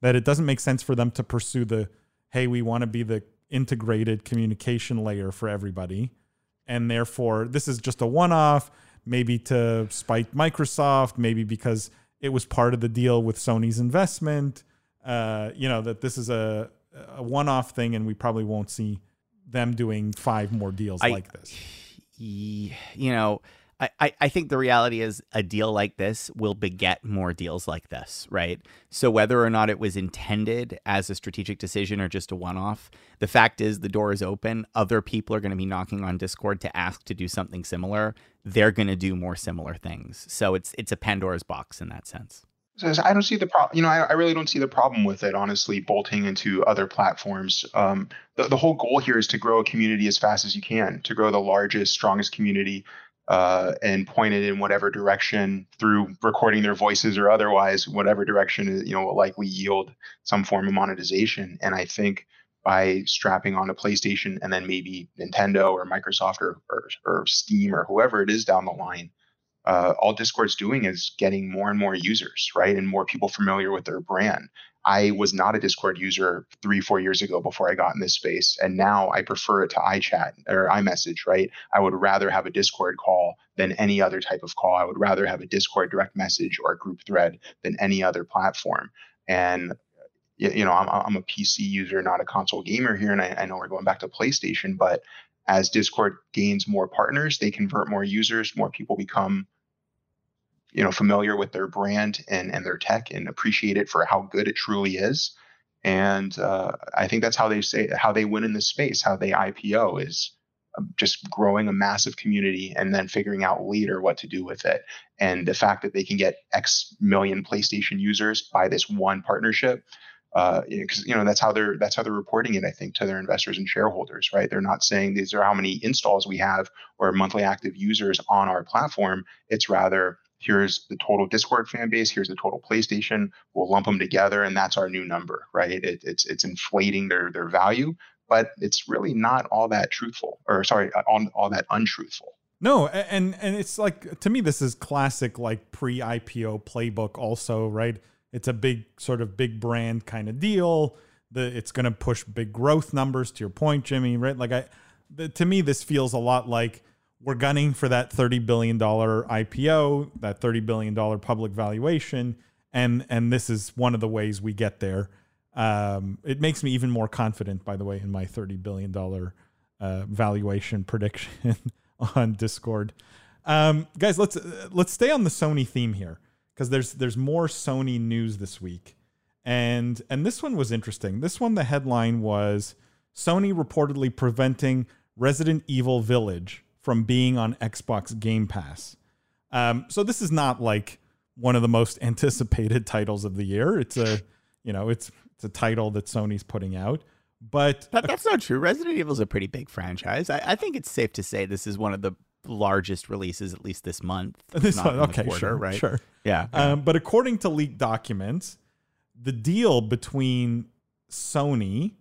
That it doesn't make sense for them to pursue the hey, we want to be the integrated communication layer for everybody and therefore this is just a one-off maybe to spite Microsoft, maybe because it was part of the deal with Sony's investment. Uh, you know that this is a a one-off thing, and we probably won't see them doing five more deals I- like this. you know, I, I, think the reality is a deal like this will beget more deals like this, right? So whether or not it was intended as a strategic decision or just a one off, the fact is the door is open. Other people are going to be knocking on Discord to ask to do something similar. They're going to do more similar things. So it's it's a Pandora's box in that sense. So I don't see the problem. You know, I, I really don't see the problem with it. Honestly, bolting into other platforms. Um, the, the whole goal here is to grow a community as fast as you can, to grow the largest, strongest community, uh, and point it in whatever direction through recording their voices or otherwise, whatever direction is, you know will likely yield some form of monetization. And I think by strapping on a PlayStation and then maybe Nintendo or Microsoft or, or, or Steam or whoever it is down the line, uh, all Discord's doing is getting more and more users, right? And more people familiar with their brand. I was not a Discord user three, four years ago before I got in this space. And now I prefer it to iChat or iMessage, right? I would rather have a Discord call than any other type of call. I would rather have a Discord direct message or a group thread than any other platform. And you know, I'm, I'm a PC user, not a console gamer here, and I, I know we're going back to PlayStation, but as Discord gains more partners, they convert more users, more people become you know familiar with their brand and and their tech and appreciate it for how good it truly is. And uh, i think that's how they say how they win in this space how they ipo is um, just growing a massive community and then figuring out later what to do with it. And the fact that they can get x million playstation users by this one partnership Uh, because you, know, you know that's how they're that's how they're reporting it i think to their investors and shareholders right? They're not saying these are how many installs we have or monthly active users on our platform. It's rather here's the total discord fan base here's the total playstation. We'll lump them together and that's our new number right? It, it's it's inflating their their value but it's really not all that truthful or sorry all, all that untruthful. No, and and it's like to me this is classic like pre-IPO playbook also, right? It's a big sort of big brand kind of deal. The it's going to push big growth numbers to your point, Jimmy, right? Like I the, to me this feels a lot like we're gunning for that 30 billion dollar IPO, that 30 billion dollar public valuation and and this is one of the ways we get there. Um, it makes me even more confident by the way in my 30 billion dollar uh, valuation prediction on Discord. Um, guys, let's let's stay on the Sony theme here because there's there's more Sony news this week, and and this one was interesting. This one, the headline was Sony reportedly preventing Resident Evil Village from being on Xbox Game Pass. Um, so this is not like one of the most anticipated titles of the year. It's a you know it's it's a title that Sony's putting out, but That, that's not true. Resident Evil is a pretty big franchise. I, I think it's safe to say this is one of the largest releases, at least this month. This one, okay, quarter, sure, right? sure. Yeah. Um, but according to leaked documents, the deal between Sony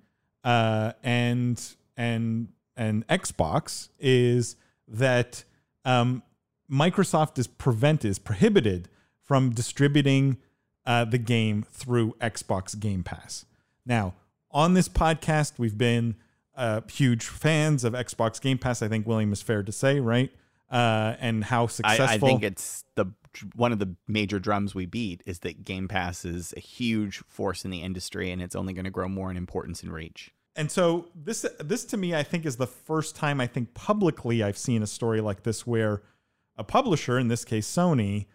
uh, and and and Xbox is that um, Microsoft is prevented, is prohibited from distributing uh, the game through Xbox Game Pass. Now, on this podcast, we've been uh, huge fans of Xbox Game Pass. I think William is fair to say, right? Uh, and how successful? I. I think it's the one of the major drums we beat is that Game Pass is a huge force in the industry, and it's only going to grow more in importance and reach. And so this this to me I think is the first time I think publicly I've seen a story like this where a publisher in this case Sony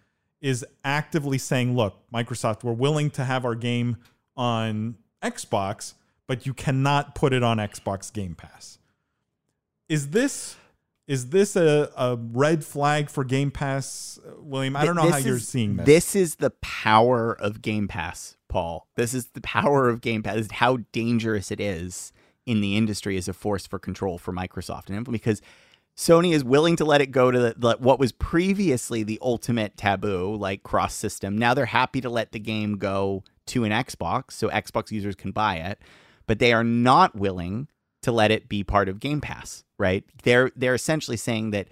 is actively saying, "Look, Microsoft, we're willing to have our game on Xbox, but you cannot put it on Xbox Game Pass." Is this is this a, a red flag for Game Pass, William? I don't know This how you're seeing this. This is the power of Game Pass, Paul. This is the power of Game Pass. How dangerous it is in the industry as a force for control for Microsoft and because Sony is willing to let it go to the, the, what was previously the ultimate taboo, like cross system. Now they're happy to let the game go to an Xbox so Xbox users can buy it, but they are not willing to let it be part of Game Pass, right? They're they're essentially saying that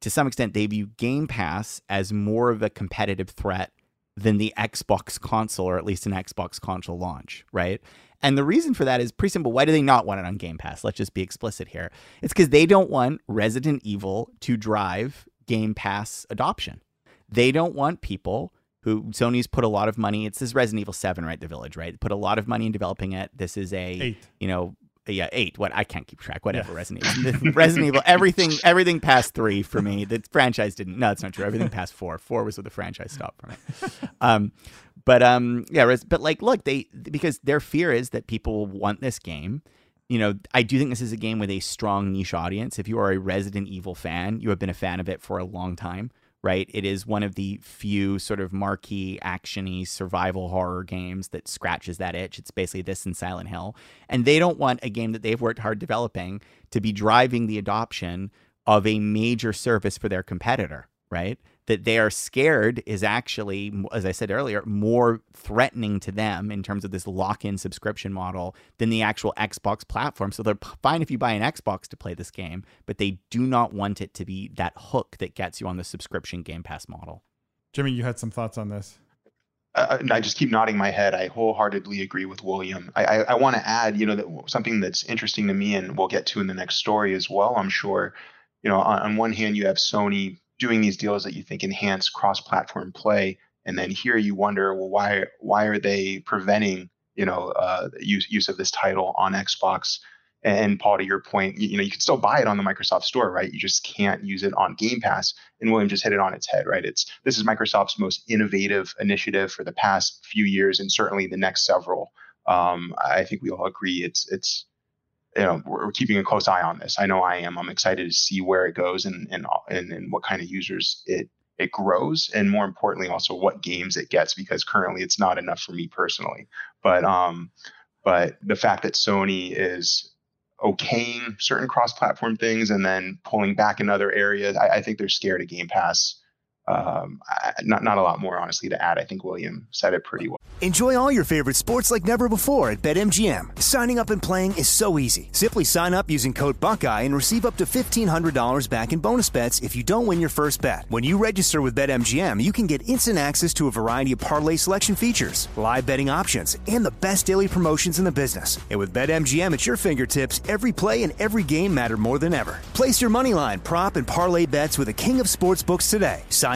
to some extent they view Game Pass as more of a competitive threat than the Xbox console or at least an Xbox console launch, right? And the reason for that is pretty simple. Why do they not want it on Game Pass? Let's just be explicit here. It's because they don't want Resident Evil to drive Game Pass adoption. They don't want people who Sony's put a lot of money. It's this Resident Evil 7, right? The Village, right? Put a lot of money in developing it. This is a, Eight. you know, yeah, eight. What I can't keep track. Whatever. Yeah. Resident Evil. Resident Evil. Everything. Everything past three for me. The franchise didn't. No, it's not true. Everything past four. Four was where the franchise stopped for me. Um, but um, yeah. But like, look, they because their fear is that people will want this game. You know, I do think this is a game with a strong niche audience. If you are a Resident Evil fan, you have been a fan of it for a long time right? It is one of the few sort of marquee actiony survival horror games that scratches that itch. It's basically this and Silent Hill. And they don't want a game that they've worked hard developing to be driving the adoption of a major service for their competitor, right? That they are scared is actually, as I said earlier, more threatening to them in terms of this lock in subscription model than the actual Xbox platform. So they're fine if you buy an Xbox to play this game, but they do not want it to be that hook that gets you on the subscription Game Pass model. Jimmy, you had some thoughts on this. Uh, I just keep nodding my head. I wholeheartedly agree with William. I, I, I want to add, you know, that something that's interesting to me, and we'll get to in the next story as well. I'm sure. You know, on, on one hand, you have Sony doing these deals that you think enhance cross-platform play, and then here you wonder, well, why why are they preventing you know uh, use use of this title on Xbox? And Paul, to your point, you, you, know you can still buy it on the Microsoft Store, right? You just can't use it on Game Pass. And William just hit it on its head, right? It's this is Microsoft's most innovative initiative for the past few years, and certainly the next several. Um, I think we all agree it's it's you know we're, keeping a close eye on this. I know I am. I'm excited to see where it goes and and and, and what kind of users it it grows and more importantly also what games it gets because currently it's not enough for me personally but um but the fact that sony is okaying certain cross-platform things and then pulling back in other areas i, I think they're scared of game pass um, not not a lot more honestly to add. I think William said it pretty well. Enjoy all your favorite sports like never before at BetMGM. Signing up and playing is so easy. Simply sign up using code Buckeye and receive up to fifteen hundred dollars back in bonus bets if you don't win your first bet. When you register with BetMGM, you can get instant access to a variety of parlay selection features, live betting options, and the best daily promotions in the business. And with BetMGM at your fingertips, every play and every game matter more than ever. Place your money line, prop, and parlay bets with the king of sportsbooks today. Sign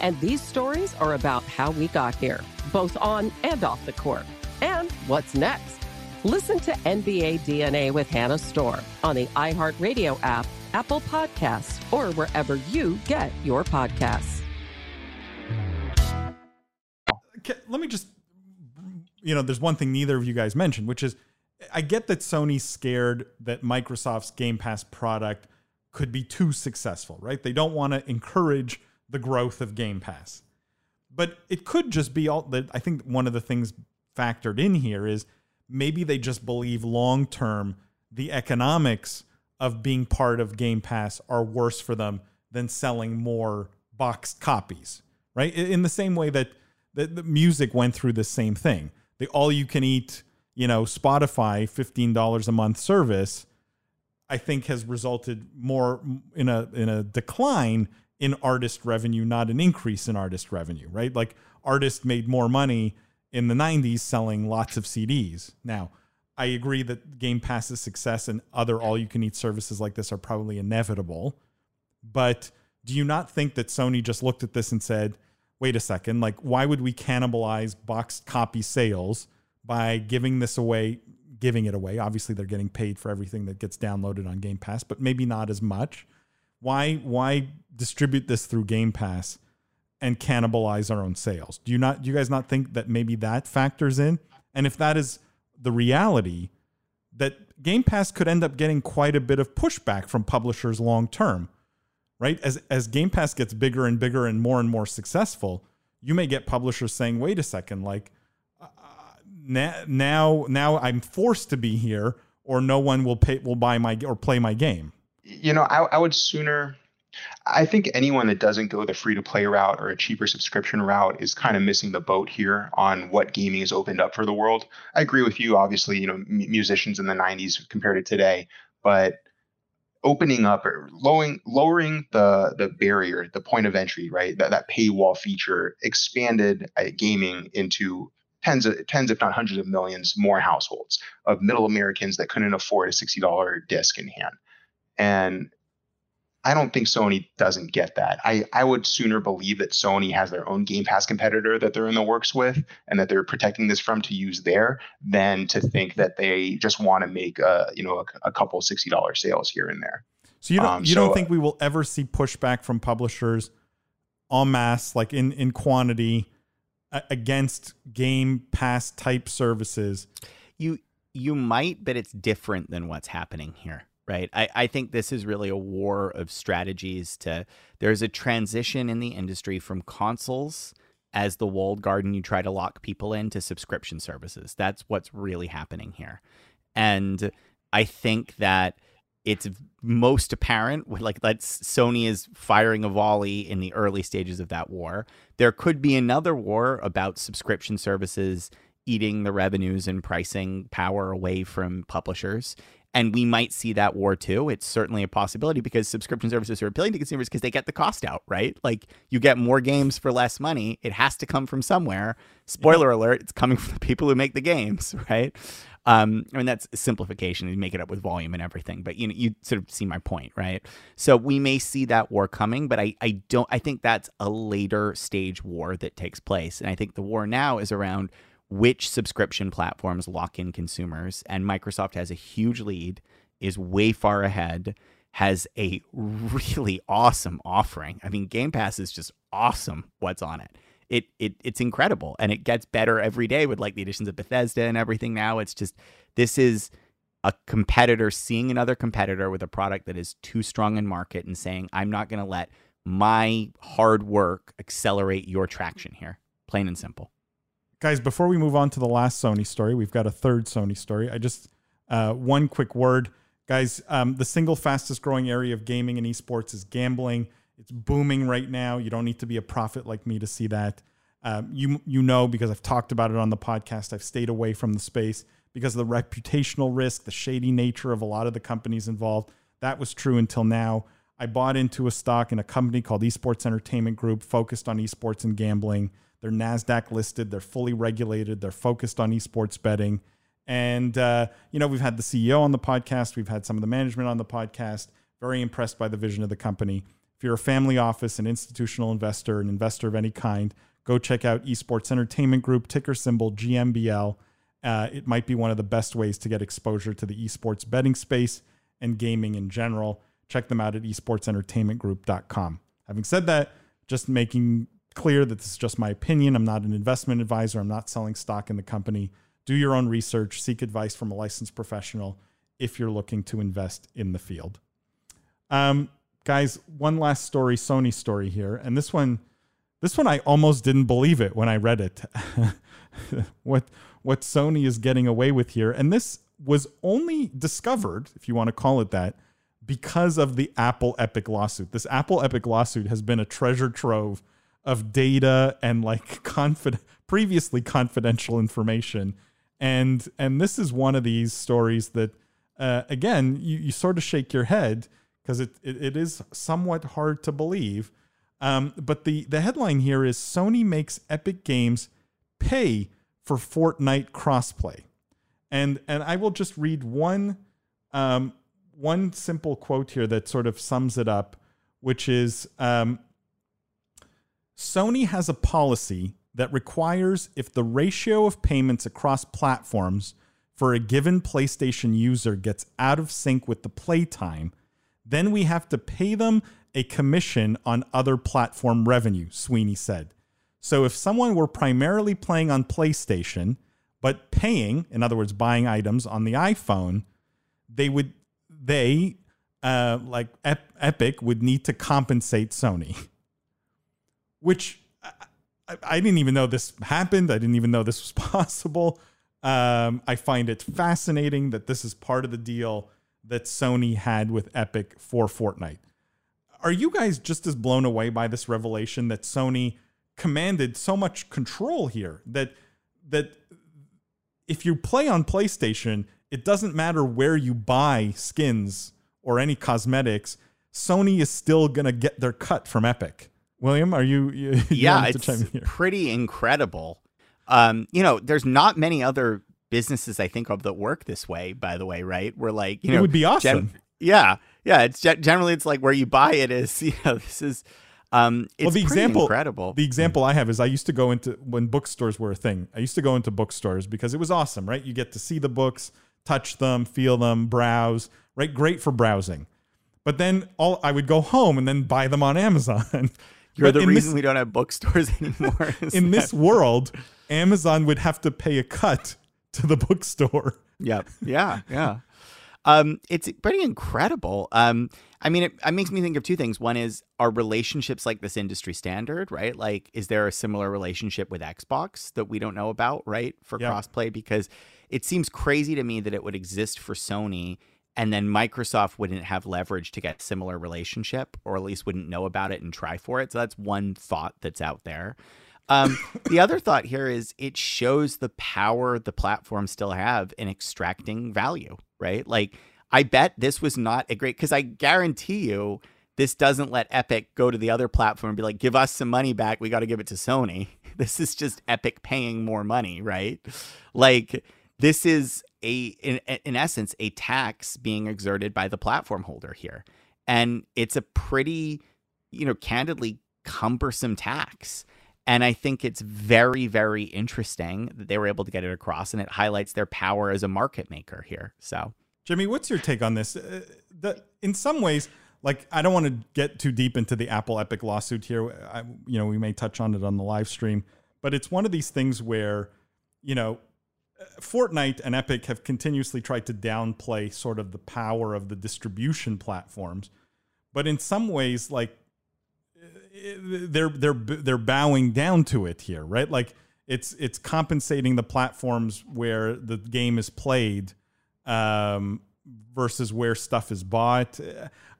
And these stories are about how we got here, both on and off the court. And what's next? Listen to NBA DNA with Hannah Storm on the iHeartRadio app, Apple Podcasts, or wherever you get your podcasts. Let me just, you know, there's one thing neither of you guys mentioned, which is I get that Sony's scared that Microsoft's Game Pass product could be too successful, right? They don't want to encourage the growth of Game Pass. But it could just be all that I think one of the things factored in here is maybe they just believe long term the economics of being part of Game Pass are worse for them than selling more boxed copies, right? In the same way that the, music went through the same thing. The all you can eat, you know, Spotify $15 a month service, I think has resulted more in a in a decline in artist revenue, not an increase in artist revenue, right? Like artists made more money in the 90s selling lots of CDs. Now, I agree that Game Pass's success and other all you can eat services like this are probably inevitable. But do you not think that Sony just looked at this and said, wait a second, like, why would we cannibalize boxed copy sales by giving this away, giving it away? Obviously, they're getting paid for everything that gets downloaded on Game Pass, but maybe not as much. Why, why distribute this through Game Pass and cannibalize our own sales? Do you not, do you guys not think that maybe that factors in? And if that is the reality, that Game Pass could end up getting quite a bit of pushback from publishers long term right? As as Game Pass gets bigger and bigger and more and more successful, you may get publishers saying, "Wait a second, like uh, now now now I'm forced to be here, or no one will pay will buy my or play my game." You know, I, I would sooner. I think anyone that doesn't go the free to play route or a cheaper subscription route is kind of missing the boat here on what gaming has opened up for the world. I agree with you. Obviously, you know, m- musicians in the '90s compared to today, but opening up or lowering lowering the the barrier, the point of entry, right? That that paywall feature expanded uh, gaming into tens of tens, if not hundreds of millions more households of middle Americans that couldn't afford a sixty dollar disc in hand. And I don't think Sony doesn't get that. I, I would sooner believe that Sony has their own Game Pass competitor that they're in the works with and that they're protecting this from to use there than to think that they just want to make a, you know a, a couple sixty dollar sales here and there. So you don't Um, you so- don't think we will ever see pushback from publishers en masse, like in in quantity, a- against Game Pass type services? You you might, but it's different than what's happening here, right? I, I think this is really a war of strategies to there's a transition in the industry from consoles as the walled garden you try to lock people into subscription services. That's what's really happening here. And I think that it's most apparent like let's Sony is firing a volley in the early stages of that war. There could be another war about subscription services eating the revenues and pricing power away from publishers. And we might see that war too. It's certainly a possibility because subscription services are appealing to consumers because they get the cost out, right? Like you get more games for less money. It has to come from somewhere. Spoiler alert, it's coming from the people who make the games, right? Um, I mean, that's a simplification. You make it up with volume and everything, but you know, you sort of see my point, right? So we may see that war coming, but I, I don't, I think that's a later stage war that takes place. And I think the war now is around which subscription platforms lock in consumers. And Microsoft has a huge lead, is way far ahead, has a really awesome offering. I mean, Game Pass is just awesome what's on it. It, it it's incredible and it gets better every day with like the additions of Bethesda and everything now. It's just this is a competitor seeing another competitor with a product that is too strong in market and saying, I'm not going to let my hard work accelerate your traction here. Plain and simple. Guys, before we move on to the last Sony story, we've got a third Sony story. I just uh, one quick word, guys. Um, the single fastest growing area of gaming and esports is gambling. It's booming right now. You don't need to be a prophet like me to see that. Um, you you know because I've talked about it on the podcast. I've stayed away from the space because of the reputational risk, the shady nature of a lot of the companies involved. That was true until now. I bought into a stock in a company called Esports Entertainment Group, focused on esports and gambling. They're NASDAQ listed, they're fully regulated, they're focused on esports betting. And, uh, you know, we've had the CEO on the podcast, we've had some of the management on the podcast, very impressed by the vision of the company. If you're a family office, an institutional investor, an investor of any kind, go check out Esports Entertainment Group, ticker symbol GMBL. Uh, it might be one of the best ways to get exposure to the esports betting space and gaming in general. Check them out at esportsentertainmentgroup.com. Having said that, just making clear that this is just my opinion. I'm not an investment advisor. I'm not selling stock in the company. Do your own research, seek advice from a licensed professional if you're looking to invest in the field. Um, guys, one last story, Sony story here, and this one, this one I almost didn't believe it when I read it. what what Sony is getting away with here, and this was only discovered, if you want to call it that, because of the Apple Epic lawsuit. This Apple Epic lawsuit has been a treasure trove of data and like confident previously confidential information. And and this is one of these stories that uh, again you, you sort of shake your head because it, it, it is somewhat hard to believe. Um, but the the headline here is sony makes epic games pay for fortnite crossplay. And and i will just read one um, one simple quote here that sort of sums it up which is um, Sony has a policy that requires if the ratio of payments across platforms for a given PlayStation user gets out of sync with the playtime, then we have to pay them a commission on other platform revenue, Sweeney said. So if someone were primarily playing on PlayStation, but paying, in other words, buying items on the iPhone, they would, they, uh, like Ep- Epic, would need to compensate Sony. which I, I, didn't even know this happened. I didn't even know this was possible. Um, I find it fascinating that this is part of the deal that Sony had with Epic for Fortnite. Are you guys just as blown away by this revelation that Sony commanded so much control here that that if you play on PlayStation, it doesn't matter where you buy skins or any cosmetics, Sony is still going to get their cut from Epic. William, are you? you yeah, it's pretty incredible. Um, you know, there's not many other businesses I think of that work this way. By the way, right? We're like, you know it know, would be awesome. Gen- yeah, yeah. It's generally it's like where you buy it is. You know, this is. Um, well, the example, incredible. The example I have is I used to go into when bookstores were a thing. I used to go into bookstores because it was awesome, right? You get to see the books, touch them, feel them, browse, right? Great for browsing. But then all I would go home and then buy them on Amazon. You're but the reason this, we don't have bookstores anymore. in this world, Amazon would have to pay a cut to the bookstore. Yep. Yeah. Yeah. Um, it's pretty incredible. Um, I mean, it, it, makes me think of two things. One is, are relationships like this industry standard, right? Like, is there a similar relationship with Xbox that we don't know about, right, for yep. crossplay? Because it seems crazy to me that it would exist for Sony and then Microsoft wouldn't have leverage to get similar relationship, or at least wouldn't know about it and try for it. So that's one thought that's out there. Um, the other thought here is it shows the power the platforms still have in extracting value, right? Like, I bet this was not a great because I guarantee you this doesn't let Epic go to the other platform and be like, give us some money back. We got to give it to Sony. This is just Epic paying more money, right? Like, this is a in, in essence a tax being exerted by the platform holder here. And it's a pretty you know candidly cumbersome tax. And i think it's very very interesting that they were able to get it across and it highlights their power as a market maker here. So jimmy what's your take on this? Uh, the, in some ways like i don't want to get too deep into the apple epic lawsuit here. I, you know we may touch on it on the live stream but it's one of these things where you know Fortnite and Epic have continuously tried to downplay sort of the power of the distribution platforms, but in some ways, like they're they're they're bowing down to it here, right? Like it's it's compensating the platforms where the game is played um, versus where stuff is bought.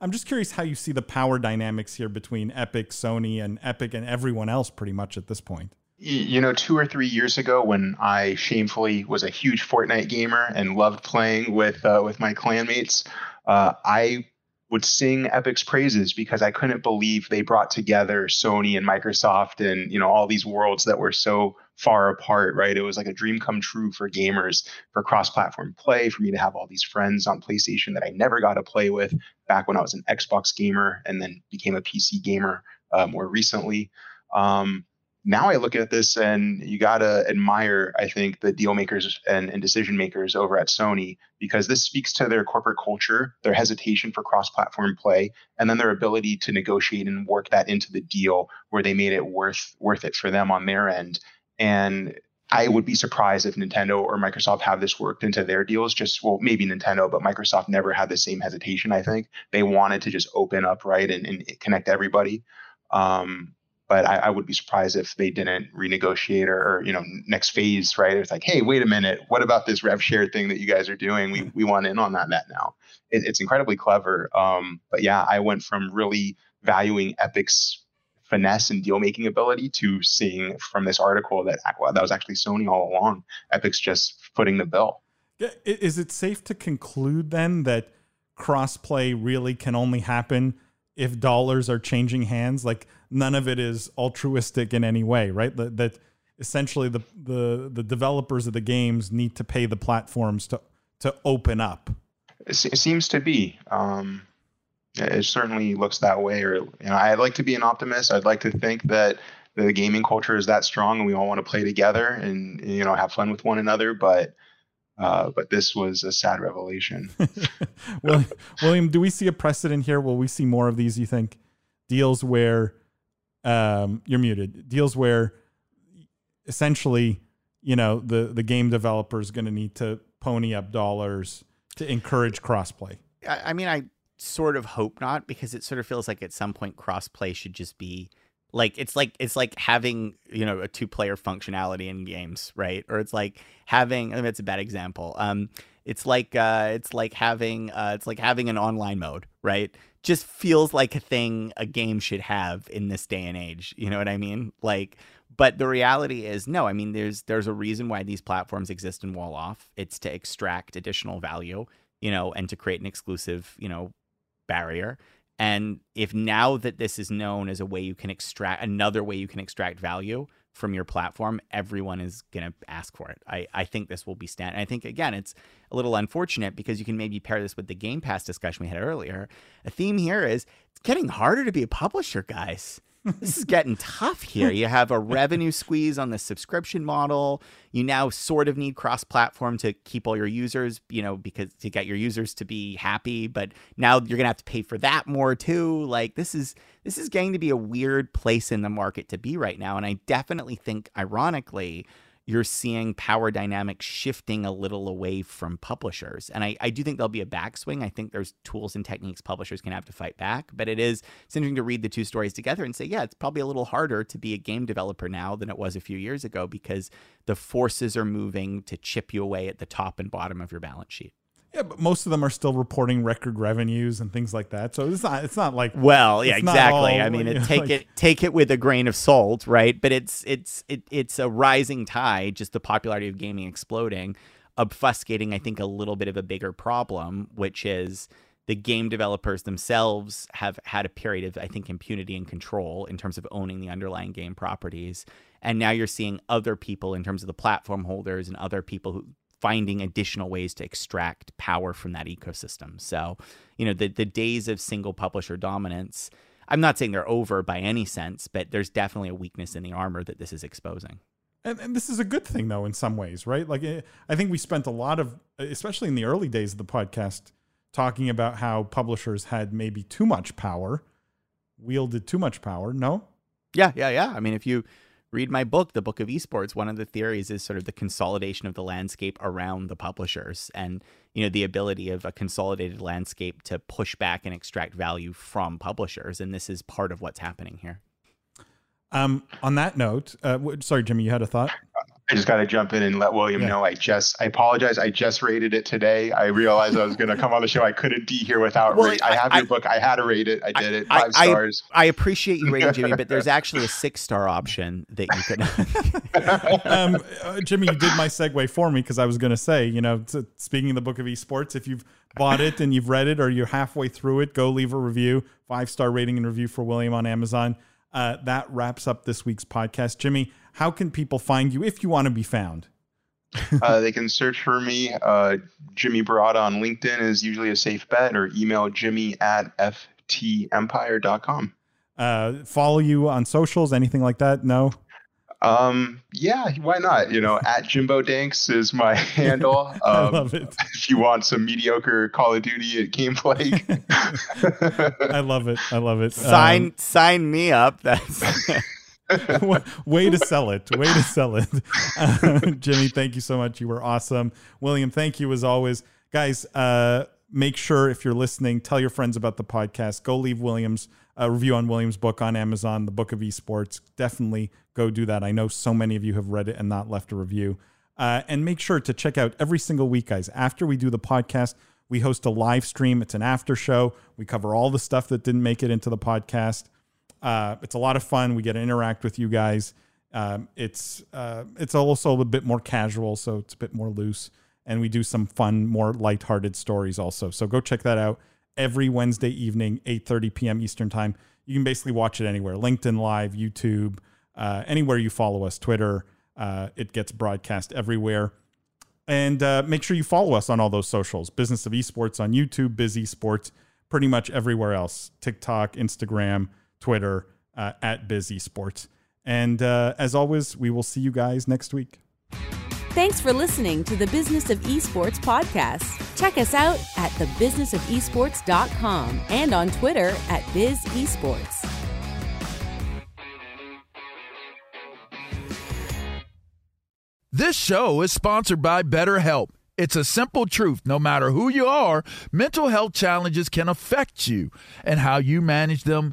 I'm just curious how you see the power dynamics here between Epic, Sony, and Epic and everyone else, pretty much at this point you know, two or three years ago, when I shamefully was a huge Fortnite gamer and loved playing with uh, with my clanmates, uh, I would sing Epic's praises because I couldn't believe they brought together Sony and Microsoft and you know all these worlds that were so far apart. Right? It was like a dream come true for gamers for cross-platform play, for me to have all these friends on PlayStation that I never got to play with back when I was an Xbox gamer and then became a PC gamer uh, more recently. Um, now I look at this and you got to admire, I think, the deal makers and, and, decision makers over at Sony because this speaks to their corporate culture, their hesitation for cross platform play, and then their ability to negotiate and work that into the deal where they made it worth worth it for them on their end. And I would be surprised if Nintendo or Microsoft have this worked into their deals. Just well, maybe Nintendo, but Microsoft never had the same hesitation. I think they wanted to just open up right and, and connect everybody. Um, but I, I, would be surprised if they didn't renegotiate or, or, you know next phase right? It's like hey wait a minute. What about this rev share thing that you guys are doing? We, we want in on that now. It, it's incredibly clever um, but yeah i went from really valuing epic's finesse and deal making ability to seeing from this article that well, that was actually sony all along epic's just footing the bill. Is it safe to conclude then that crossplay really can only happen if dollars are changing hands like none of it is altruistic in any way right? That, that essentially the, the the developers of the games need to pay the platforms to to open up. It, seems to be um it certainly looks that way or you know i'd like to be an optimist. I'd like to think that the gaming culture is that strong and we all want to play together and you know have fun with one another but uh, but this was a sad revelation. William, William, do we see a precedent here? Will we see more of these? You think deals where um, you're muted? Deals where essentially, you know, the the game developer is going to need to pony up dollars to encourage crossplay. I, I mean, I sort of hope not because it sort of feels like at some point crossplay should just be like it's like it's like having you know a two player functionality in games right? Or it's like having I mean it's a bad example. Um it's like uh it's like having uh it's like having an online mode right? Just feels like a thing a game should have in this day and age you know what i mean? Like but the reality is no i mean there's there's a reason why these platforms exist and wall off. It's to extract additional value you know and to create an exclusive you know barrier and if now that this is known as a way you can extract another way you can extract value from your platform, everyone is going to ask for it. I, I think this will be stand. I think again, it's a little unfortunate because you can maybe pair this with the Game Pass discussion we had earlier. A theme here is it's getting harder to be a publisher, guys this is getting tough here. You have a revenue squeeze on the subscription model. You now sort of need cross platform to keep all your users, you know, because to get your users to be happy, but now you're going to have to pay for that more too. Like this is this is getting to be a weird place in the market to be right now and I definitely think ironically you're seeing power dynamics shifting a little away from publishers. And I, I do think there'll be a backswing. I think there's tools and techniques publishers can have to fight back. But it is it's interesting to read the two stories together and say, yeah, it's probably a little harder to be a game developer now than it was a few years ago because the forces are moving to chip you away at the top and bottom of your balance sheet. Yeah, but most of them are still reporting record revenues and things like that. So it's not it's not like well, yeah, exactly. All, I mean, it, take like, it take it with a grain of salt, right? But it's it's it, it's a rising tide, just the popularity of gaming exploding, obfuscating I think a little bit of a bigger problem, which is the game developers themselves have had a period of I think impunity and control in terms of owning the underlying game properties. And now you're seeing other people in terms of the platform holders and other people who finding additional ways to extract power from that ecosystem. So, you know, the the days of single publisher dominance, I'm not saying they're over by any sense, but there's definitely a weakness in the armor that this is exposing. And, and this is a good thing, though, in some ways, right? Like, eh, I think we spent a lot of, especially in the early days of the podcast, talking about how publishers had maybe too much power, wielded too much power. No? Yeah, yeah, yeah. I mean, if you read my book, The Book of Esports, one of the theories is sort of the consolidation of the landscape around the publishers and, you know, the ability of a consolidated landscape to push back and extract value from publishers. And this is part of what's happening here. Um, on that note, uh, sorry, Jimmy, you had a thought? I just got to jump in and let William yeah. know I just I apologize. I just rated it today. I realized I was going to come on the show. I couldn't be here without. Well, rate. I, I have I, your book. I had to rate it. I did it five I, stars. I, appreciate you rating Jimmy, but there's actually a six star option that you could. um, uh, Jimmy, you did my segue for me because I was going to say, you know, to, speaking of the book of esports, if you've bought it and you've read it or you're halfway through it, go leave a review, five star rating and review for William on Amazon. Uh, that wraps up this week's podcast. Jimmy, how can people find you if you want to be found? uh, they can search for me. Uh, Jimmy Baratta on LinkedIn is usually a safe bet, or email jimmy at ftempire.com. Uh, follow you on socials, anything like that? No. Um, yeah, why not? You know, at Jimbo Danks is my handle. Um, I love it. If you want some mediocre Call of Duty at gameplay, I love it. I love it. Sign sign me up. That's Um, way to sell it. Way to sell it. Uh, Jimmy, thank you so much. You were awesome. William, thank you as always. Guys, uh, make sure if you're listening, tell your friends about the podcast. Go leave Williams a review on William's book on Amazon, The Book of Esports. Definitely go do that. I know so many of you have read it and not left a review. Uh, and make sure to check out every single week, guys. After we do the podcast, we host a live stream. It's an after show. We cover all the stuff that didn't make it into the podcast. Uh, it's a lot of fun. We get to interact with you guys. Um, it's uh, it's also a bit more casual, so it's a bit more loose, and we do some fun, more lighthearted stories also. So go check that out every Wednesday evening, 8:30 p.m. Eastern time. You can basically watch it anywhere: LinkedIn Live, YouTube, uh, anywhere you follow us, Twitter. Uh, it gets broadcast everywhere. And uh, make sure you follow us on all those socials: Business of Esports on YouTube, Biz Esports, pretty much everywhere else: TikTok, Instagram, Twitter, uh, at Biz Esports. And uh, as always, we will see you guys next week. Thanks for listening to the Business of Esports podcast. Check us out at thebusinessofesports.com and on Twitter at BizEsports. This show is sponsored by BetterHelp. It's a simple truth. No matter who you are, mental health challenges can affect you, and how you manage them